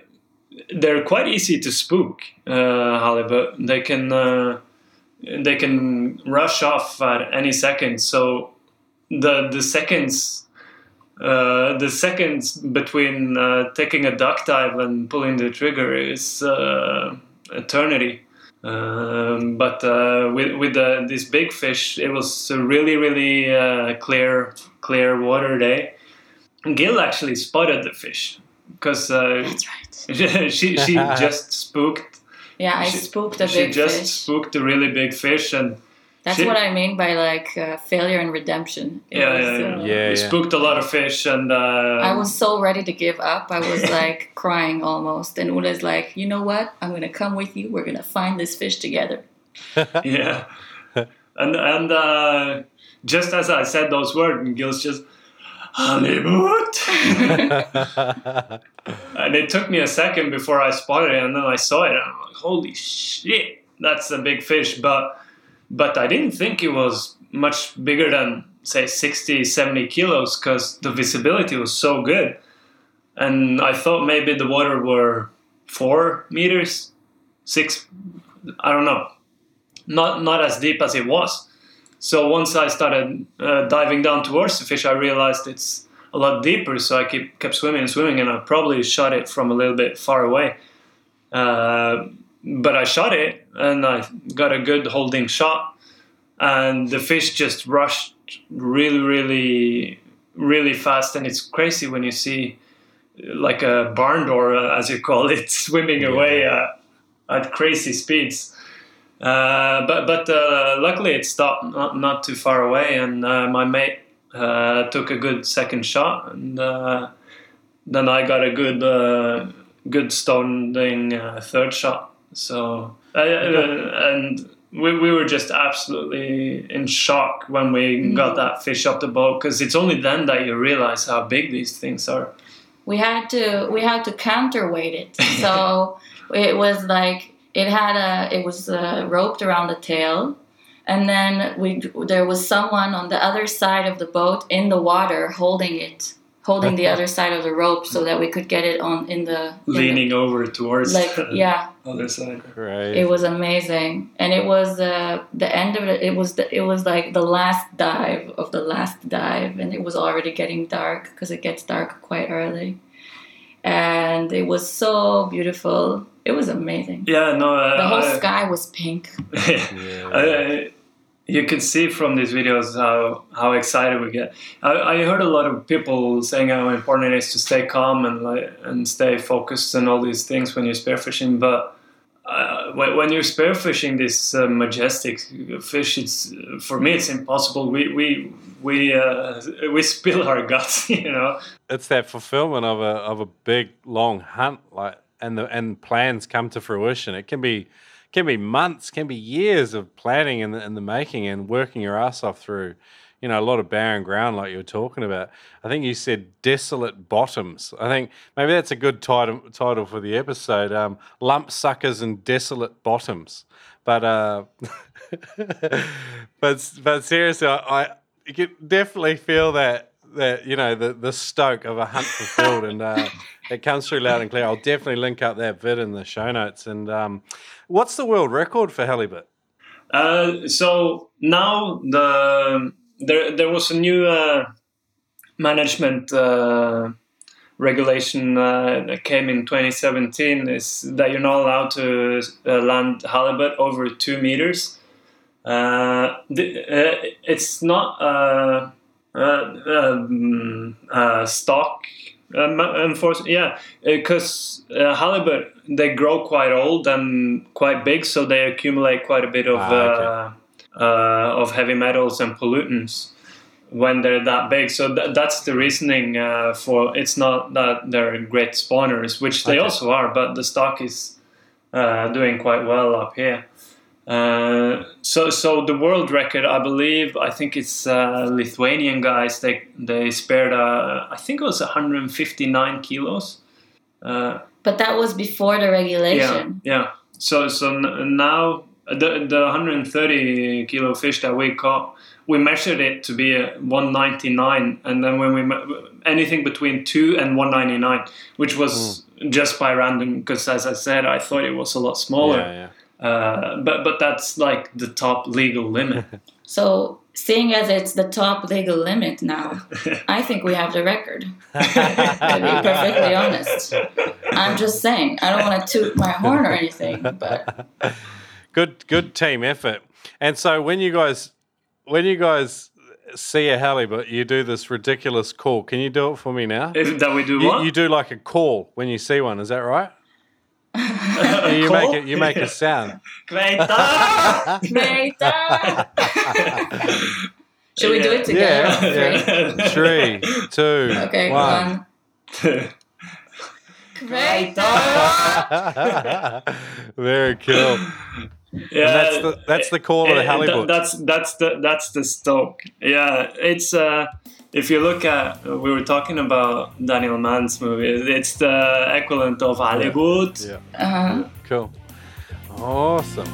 they're quite easy to spook uh, halibut they can uh, they can rush off at any second so the the seconds uh, the seconds between uh, taking a duck dive and pulling the trigger is uh, eternity. Um, but uh, with with the, this big fish, it was a really really uh, clear clear water day. Gil actually spotted the fish because That's right. [laughs] she she [laughs] just spooked. Yeah, I She- spooked a she just spooked a really big fish and That's she- what I mean by like uh, failure and redemption. It yeah, was, yeah, yeah. uh, Yeah, we yeah. spooked a lot of fish and uh, I was so ready to give up. I was [laughs] like crying almost. And Ole's like, you know what? I'm going to come with you. We're going to find this fish together. [laughs] yeah and and uh, just as I said those words, Gil's just Hollywood. [laughs] and it took me a second before I spotted it, and then I saw it, and I'm like, "Holy shit, that's a big fish!" But but I didn't think it was much bigger than say 60, 70 kilos because the visibility was so good, and I thought maybe the water were four meters, six, I don't know, not not as deep as it was. So once I started uh, diving down towards the fish, I realized it's a lot deeper. So I keep kept swimming and swimming, and I probably shot it from a little bit far away. Uh, but I shot it, and I got a good holding shot, and the fish just rushed really, really, really fast. And it's crazy when you see like a barn door, uh, as you call it, [laughs] swimming away uh, at crazy speeds. Uh, but but uh, luckily it stopped not, not too far away, and uh, my mate uh, took a good second shot, and uh, then I got a good uh, good stoning uh, third shot. So uh, and we, we were just absolutely in shock when we got that fish up the boat because it's only then that you realize how big these things are. we had to we had to counterweight it. [laughs] So it was like it had a it was uh, roped around the tail and then we there was someone on the other side of the boat in the water holding it holding the [laughs] other side of the rope so that we could get it on in the in the- Leaning over towards like the [laughs] yeah other side. Great. it was amazing and it was uh, the end of it it was the, it was like the last dive of the last dive and it was already getting dark because it gets dark quite early and it was so beautiful it was amazing Yeah, no. Uh, the whole I- sky was pink [laughs] Yeah. I, you can see from these videos how, how excited we get. I, I heard a lot of people saying how important it is to stay calm and like, and stay focused and all these things when you're spearfishing. But uh, when, you're spearfishing this uh, majestic fish, it's for me it's impossible. We we we uh, [laughs] we spill our guts, [laughs] you know. it's that fulfillment of a of a big long hunt like and the and plans come to fruition it can be can be months can be years of planning and the, and the making and working your ass off through you know a lot of barren ground like you were talking about i think you said desolate bottoms i think maybe that's a good title title for the episode um, lump suckers and desolate bottoms but uh [laughs] but but seriously i, I definitely feel that that you know the the stoke of a hunt fulfilled, and uh, [laughs] it comes through loud and clear. I'll definitely link up that vid in the show notes. And um, what's the world record for halibut? Uh, so now the there there was a new uh, management uh, regulation uh, that came in 2017 is that you're not allowed to uh, land halibut over two meters. Uh, the, uh, it's not uh, uh, um, uh, stock um, enforcement, yeah, because uh, halibut they grow quite old and quite big, so they accumulate quite a bit of Ah, okay. Uh, of heavy metals and pollutants when they're that big. So th- that's the reasoning uh, for it's not that they're great spawners, which they Okay. also are, but the stock is uh, doing quite well up here. Uh, so, so the world record, I believe, I think it's uh, Lithuanian guys. They they spared, uh, I think it was 159 kilos. Uh, But that was before the yeah, regulation. yeah. So, so n- now the the 130 kilo fish that we caught, we measured it to be a 199, and then when we anything between two and 199, which was just by random, because as I said, I thought it was a lot smaller. Yeah, yeah. Uh, but but that's like the top legal limit. [laughs] So, seeing as it's the top legal limit now, [laughs] I think we have the record. to be perfectly honest, I'm just saying. I don't want to toot my horn or anything, but [laughs] Good, good team effort. And so when you guys, when you guys see a halibut, you do this ridiculous call. Can you do it for me now? If, that we do You, what? you do like a call when you see one. Is that right? [laughs] you Call? make it. You make a sound. Kveita! [laughs] Greta! Should we do it together? Yeah, on Three, three? two, Okay, one. one. [laughs] Greta! Very cool. Yeah, And that's the that's the call of the Eh, halibut. that's that's the that's the stoke. Yeah, it's uh, if you look at we were talking about Daniel Mann's movie. It's the equivalent of Hollywood. Yeah. Uh-huh. Cool. Awesome.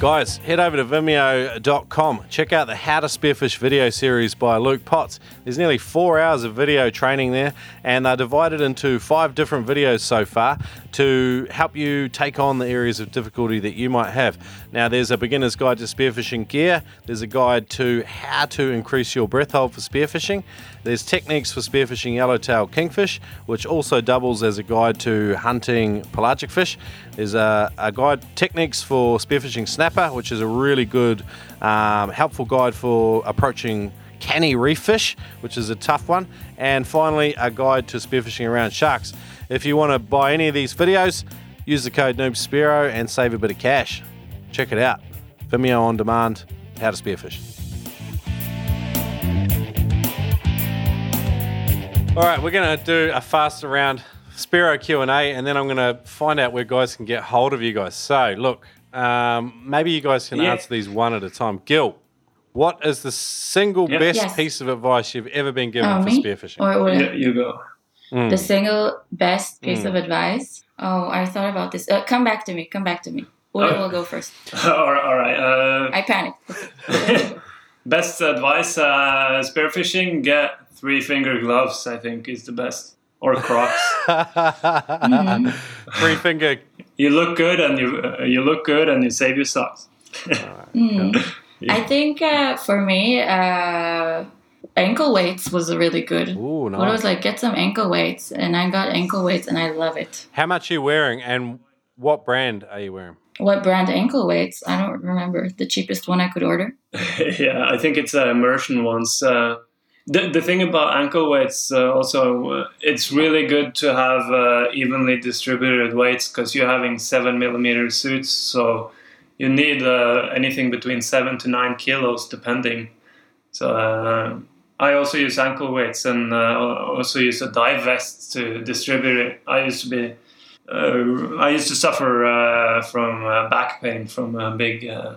Guys, head over to vimeo.com. Check out the How to Spearfish video series by Luke Potts. There's nearly four hours of video training there, and they're divided into five different videos so far to help you take on the areas of difficulty that you might have. Now, there's a beginner's guide to spearfishing gear, there's a guide to how to increase your breath hold for spearfishing, there's techniques for spearfishing yellowtail kingfish, which also doubles as a guide to hunting pelagic fish. There's a, a guide techniques for spearfishing snapper, which is a really good, um, helpful guide for approaching canny reef fish, which is a tough one. And finally, a guide to spearfishing around sharks. If you want to buy any of these videos, use the code NoobSpearo and save a bit of cash. Check it out. Vimeo on demand, how to spearfish. All right, we're going to do a fast round Spearo Q&A and then I'm going to find out where guys can get hold of you guys. So, look, um, maybe you guys can Yeah. answer these one at a time. Gil, what is the single Yeah. best Yes. piece of advice you've ever been given Oh, for me? spearfishing? Or will Yeah, you go. Mm. the single best piece Mm. of advice? Oh, I thought about this. Uh, come back to me. Come back to me. Ole Okay. will go first. [laughs] all right. All right. Uh, I panicked. [laughs] best advice: uh, spearfishing. Get three finger gloves. I think is the best. Or Crocs. [laughs] Mhm. Three finger. you look good and you uh, you look good and you save your socks. Mm. Yeah. I think uh, for me, uh, ankle weights was really good. Ooh, What I was like, get some ankle weights, and I got ankle weights, and I love it. How much are you wearing and what brand are you wearing? What brand ankle weights? I don't remember the cheapest one I could order. [laughs] yeah, I think it's uh, immersion ones. Uh, the, the thing about ankle weights uh, also, uh, it's really good to have uh, evenly distributed weights because you're having seven millimeter suits, so you need uh, anything between seven to nine kilos depending. So I also use ankle weights and also use a dive vest to distribute it. I used to be. Uh, I used to suffer uh, from uh, back pain from a big, uh,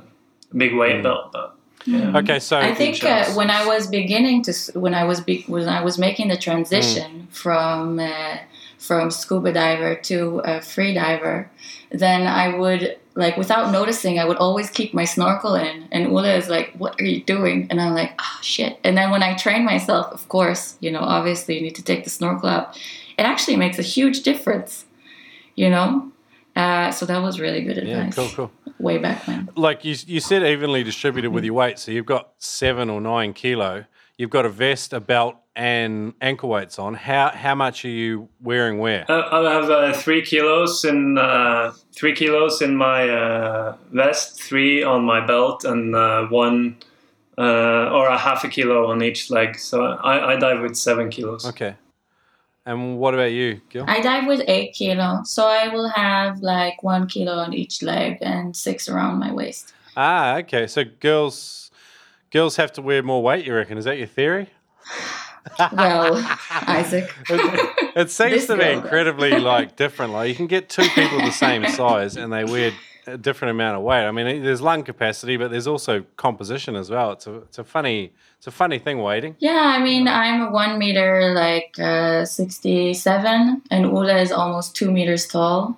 big weight Mm. belt, but yeah. Okay, so I think uh, when I was beginning to, when I was be, when I was making the transition from uh, from scuba diver to a free diver, then I would like without noticing, I would always keep my snorkel in, and Ole is like, "What are you doing?" And I'm like, "Ah, shit!" And then when I train myself, of course, you know, obviously you need to take the snorkel out. It actually makes a huge difference, you know. Uh, so that was really good advice. yeah, advice. cool, cool. way back when. Like you, you said, evenly distributed with your weight. So you've got seven or nine kilo. You've got a vest, a belt, and ankle weights on. How how much are you wearing where? Uh, I have uh, three kilos in uh, three kilos in my uh, vest, three on my belt, and uh, one uh, or a half a kilo on each leg. So I, I dive with seven kilos. Okay. And what about you, Gil? I dive with eight kilo, so I will have like one kilo on each leg and six around my waist. Ah, okay. So girls girls have to wear more weight. You reckon? Is that your theory? [laughs] Well, Isaac. [laughs] It seems to be incredibly like different. Like you can get two people the same size and they wear a different amount of weight. I mean, there's lung capacity, but there's also composition as well. It's a it's a funny it's a funny thing weighting. Yeah, I mean, I'm one meter like uh, 67, and Ole is almost two meters tall,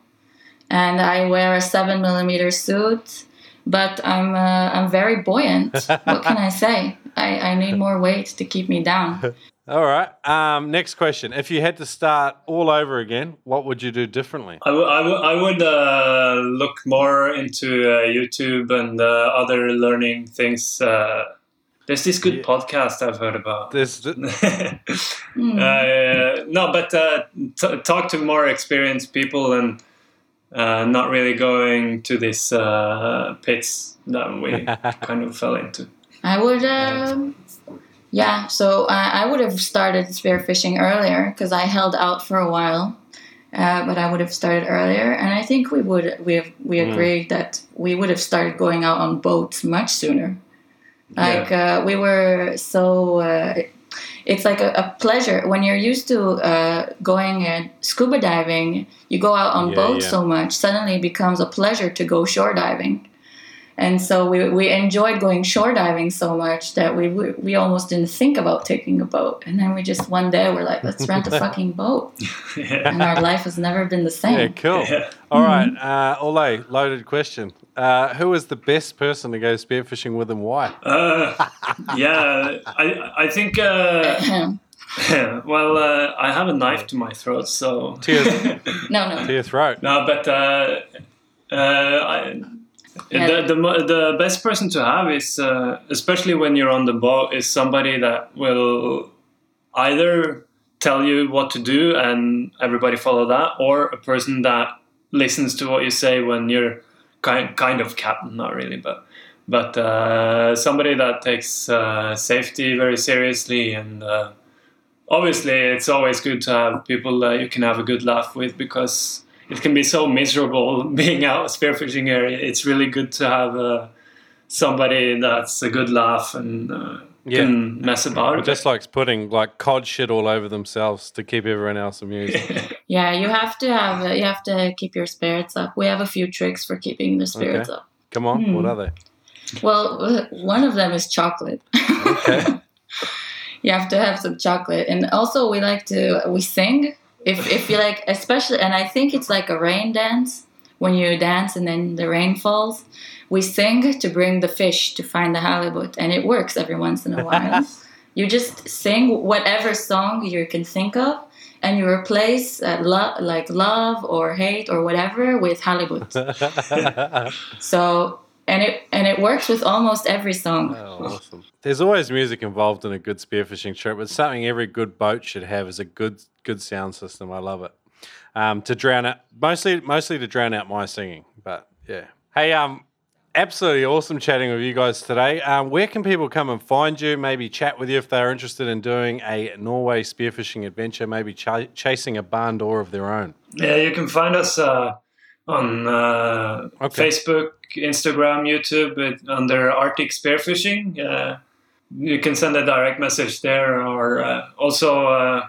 and I wear a seven millimeter suit. But I'm uh, I'm very buoyant. [laughs] what can I say? I, I need more weight to keep me down. [laughs] All right. Um, next question. If you had to start all over again, what would you do differently? I would- I would- uh, look more into uh, YouTube and uh, other learning things. Uh, there's this good Yeah. podcast I've heard about. There's. [laughs] Uh, no, but uh, t- talk to more experienced people and uh, not really going to these uh, pits that we [laughs] kind of fell into. I would, um, yeah. So I, I would have started spearfishing earlier because I held out for a while, uh, but I would have started earlier, and I think we would we have, we Mm. agreed that we would have started going out on boats much sooner. Like uh, we were so. Uh, it's like a, a pleasure when you're used to uh, going and scuba diving. You go out on Yeah, boats yeah. so much, suddenly it becomes a pleasure to go shore diving. And so we, we enjoyed going shore diving so much that we, we we almost didn't think about taking a boat. And then we just one day we're like, let's rent a [laughs] fucking boat. yeah. And our life has never been the same. yeah, cool. Yeah. All right. Uh, Ole, loaded question. Uh, who is the best person to go spearfishing with and why? Uh, yeah, I I think. Uh, [coughs] well, uh, I have a knife to my throat, so. To your, [laughs] no, no. to your throat. No, but uh, uh, I, Yeah. the, the the best person to have is, uh, especially when you're on the boat, is somebody that will either tell you what to do and everybody follow that, or a person that listens to what you say when you're kind kind of captain, not really, but but uh, somebody that takes uh, safety very seriously and. Uh, obviously it's always good to have people that you can have a good laugh with because it can be so miserable [laughs] being out a spearfishing area it's really good to have uh, somebody that's a good laugh and uh, Yeah. can mess about it. Just likes putting like cod shit all over themselves to keep everyone else amused. [laughs] Yeah, you have to have you have to keep your spirits up. We have a few tricks for keeping the spirits up. Come on, Hmm. what are they? Well, [laughs] one of them is chocolate. Okay. you have to have some chocolate, and also we like to we sing. If if you like, especially, and I think it's like a rain dance when you dance and then the rain falls. We sing to bring the fish to find the halibut, and it works every once in a while. [laughs] you just sing whatever song you can think of, and you replace uh, lo- like love or hate or whatever with halibut. [laughs] So and it and it works with almost every song. Oh, awesome. There's always music involved in a good spearfishing trip. It's something every good boat should have is a good good sound system. I love it. Um, to drown out mostly mostly to drown out my singing. But yeah. Hey, um, absolutely awesome chatting with you guys today. Um, where can people come and find you? Maybe chat with you if they're interested in doing a Norway spearfishing adventure, maybe ch- chasing a barn door of their own. Yeah, you can find us uh, on uh, Okay. Facebook, Instagram, YouTube it, under Arctic Spearfishing. Uh, you can send a direct message there, or uh, also uh,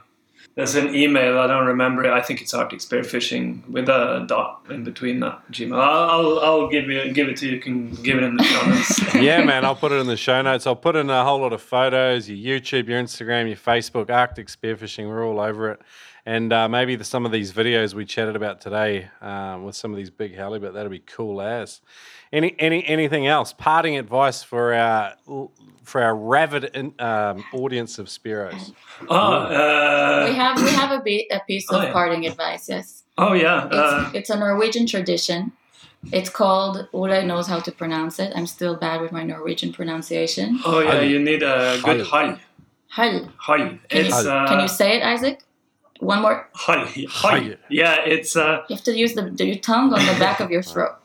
there's an email. I don't remember. it. I think it's Arctic Spearfishing with a dot in between that Gmail. I'll, I'll, I'll give you give it to you. You can give it in the show notes. [laughs] [laughs] yeah, man, I'll put it in the show notes. I'll put in a whole lot of photos, your YouTube, your Instagram, your Facebook, Arctic Spearfishing. We're all over it. And uh, maybe the, some of these videos we chatted about today um, with some of these big halibut, that'll be cool as. Any, any, anything else? Parting advice for our for our ravid in, um, audience of Spearos. oh, uh, We have we have a, be- a piece of Oh, yeah. parting advice. Yes, oh yeah. it's, Uh, it's a Norwegian tradition It's called. Ole knows how to pronounce it. I'm still bad with my Norwegian pronunciation. Oh yeah, Hull. you need a good Hull. hull. Hull. Hull. Can, you, uh, can you say it, Isaac? One more. hull. Hull. Hull. Yeah, it's uh, You have to use the, the your tongue on the back of your [laughs] throat.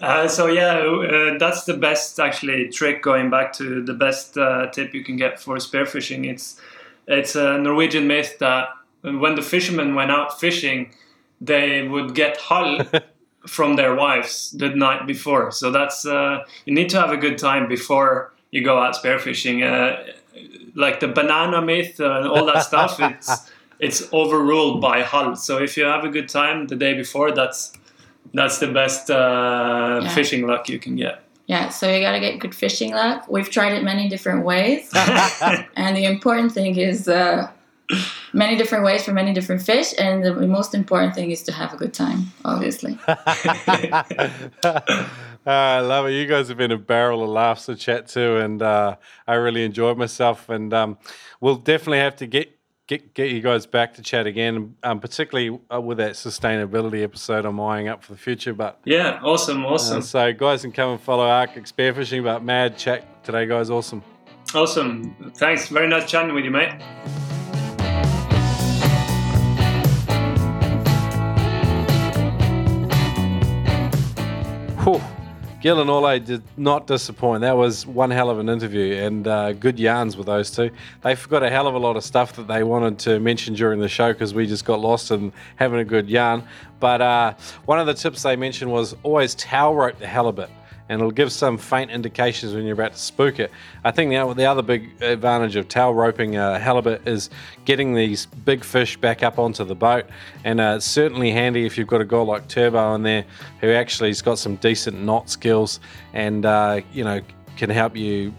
Uh, so yeah, uh, that's the best actually trick. Going back to the best uh, tip you can get for spearfishing, it's it's a Norwegian myth that when the fishermen went out fishing, they would get hull [laughs] from their wives the night before. So that's uh, you need to have a good time before you go out spearfishing. Uh, like the banana myth and all that stuff, it's [laughs] it's overruled by hull. So if you have a good time the day before, that's that's the best uh, Yeah. fishing luck you can get. Yeah, so you gotta get good fishing luck. We've tried it many different ways, [laughs] [laughs] and the important thing is uh, many different ways for many different fish, and the most important thing is to have a good time, obviously. [laughs] I love it. You guys have been a barrel of laughs to chat to, and uh, I really enjoyed myself. And um, we'll definitely have to get get get you guys back to chat again, um, particularly uh, with that sustainability episode I'm eyeing up for the future. But yeah, awesome, awesome, uh, so, guys can come and follow Arctic Spearfishing. But mad chat today, guys. Awesome. awesome. Thanks, very nice chatting with you, mate. Whew. Gil and Ole did not disappoint. That was one hell of an interview and uh, good yarns with those two. They forgot a hell of a lot of stuff that they wanted to mention during the show because we just got lost in having a good yarn. But uh, one of the tips they mentioned was always towel rope the halibut and it'll give some faint indications when you're about to spook it. I think the, the other big advantage of tail roping a halibut is getting these big fish back up onto the boat, and uh, it's certainly handy if you've got a guy like Turbo in there who actually has got some decent knot skills and uh, you know can help you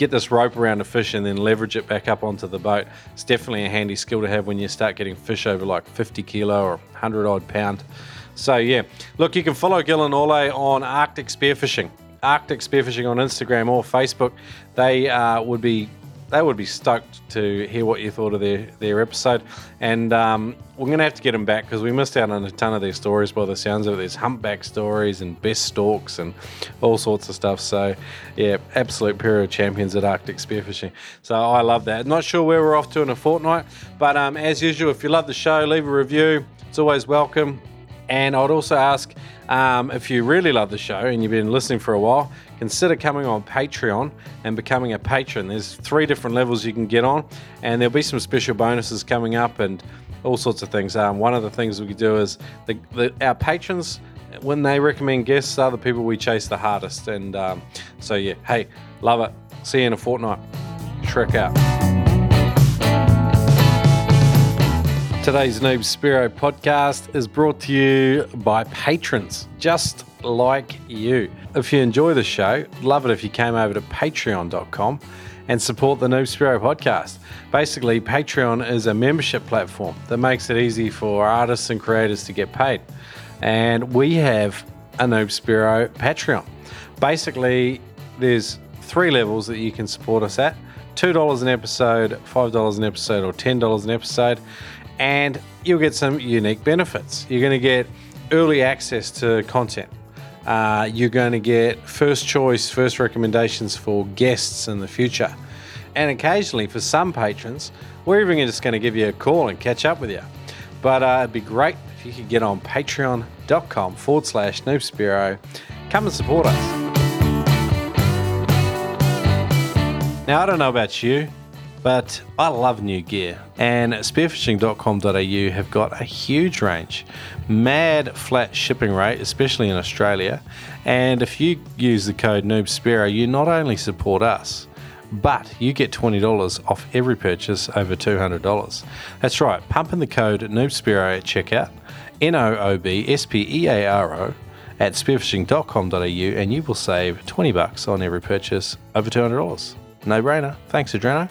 get this rope around a fish and then leverage it back up onto the boat. It's definitely a handy skill to have when you start getting fish over like 50 kilo or 100 odd pound. So yeah, look, you can follow Gil and Ole on Arctic Spearfishing, Arctic Spearfishing on Instagram or Facebook. They uh, would be they would be stoked to hear what you thought of their their episode, and um, we're gonna have to get them back because we missed out on a ton of their stories. By the sounds of it, there's humpback stories and best stalks and all sorts of stuff. So yeah, absolute pair of champions at Arctic Spearfishing. So I love that. Not sure where we're off to in a fortnight, but um, as usual, if you love the show, leave a review. It's always welcome. And I'd also ask um, if you really love the show and you've been listening for a while, consider coming on Patreon and becoming a patron. There's three different levels you can get on, and there'll be some special bonuses coming up and all sorts of things. Um, one of the things we do is the, the, our patrons, when they recommend guests, are the people we chase the hardest. And um, so, yeah, hey, love it. See you in a fortnight. Shrek out. Today's Noob Spearo podcast is brought to you by patrons just like you. If you enjoy the show, love it if you came over to patreon.com and support the Noob Spearo podcast. Basically, Patreon is a membership platform that makes it easy for artists and creators to get paid. And we have a Noob Spearo Patreon. Basically, there's three levels that you can support us at $2 an episode, $5 an episode, or $10 an episode and you'll get some unique benefits. You're going to get early access to content. Uh, you're going to get first choice, first recommendations for guests in the future. And occasionally, for some patrons, we're even just going to give you a call and catch up with you. But uh, it'd be great if you could get on patreon.com forward slash noobspearo. Come and support us. Now, I don't know about you, but I love new gear. And spearfishing.com.au have got a huge range, mad flat shipping rate, especially in Australia. And if you use the code NoobSpearo, you not only support us, but you get $20 off every purchase over $200. That's right, pump in the code NoobSpearo at checkout, N O O B S P E A R O, at spearfishing.com.au, and you will save 20 bucks on every purchase over $200. No brainer. Thanks, Adreno.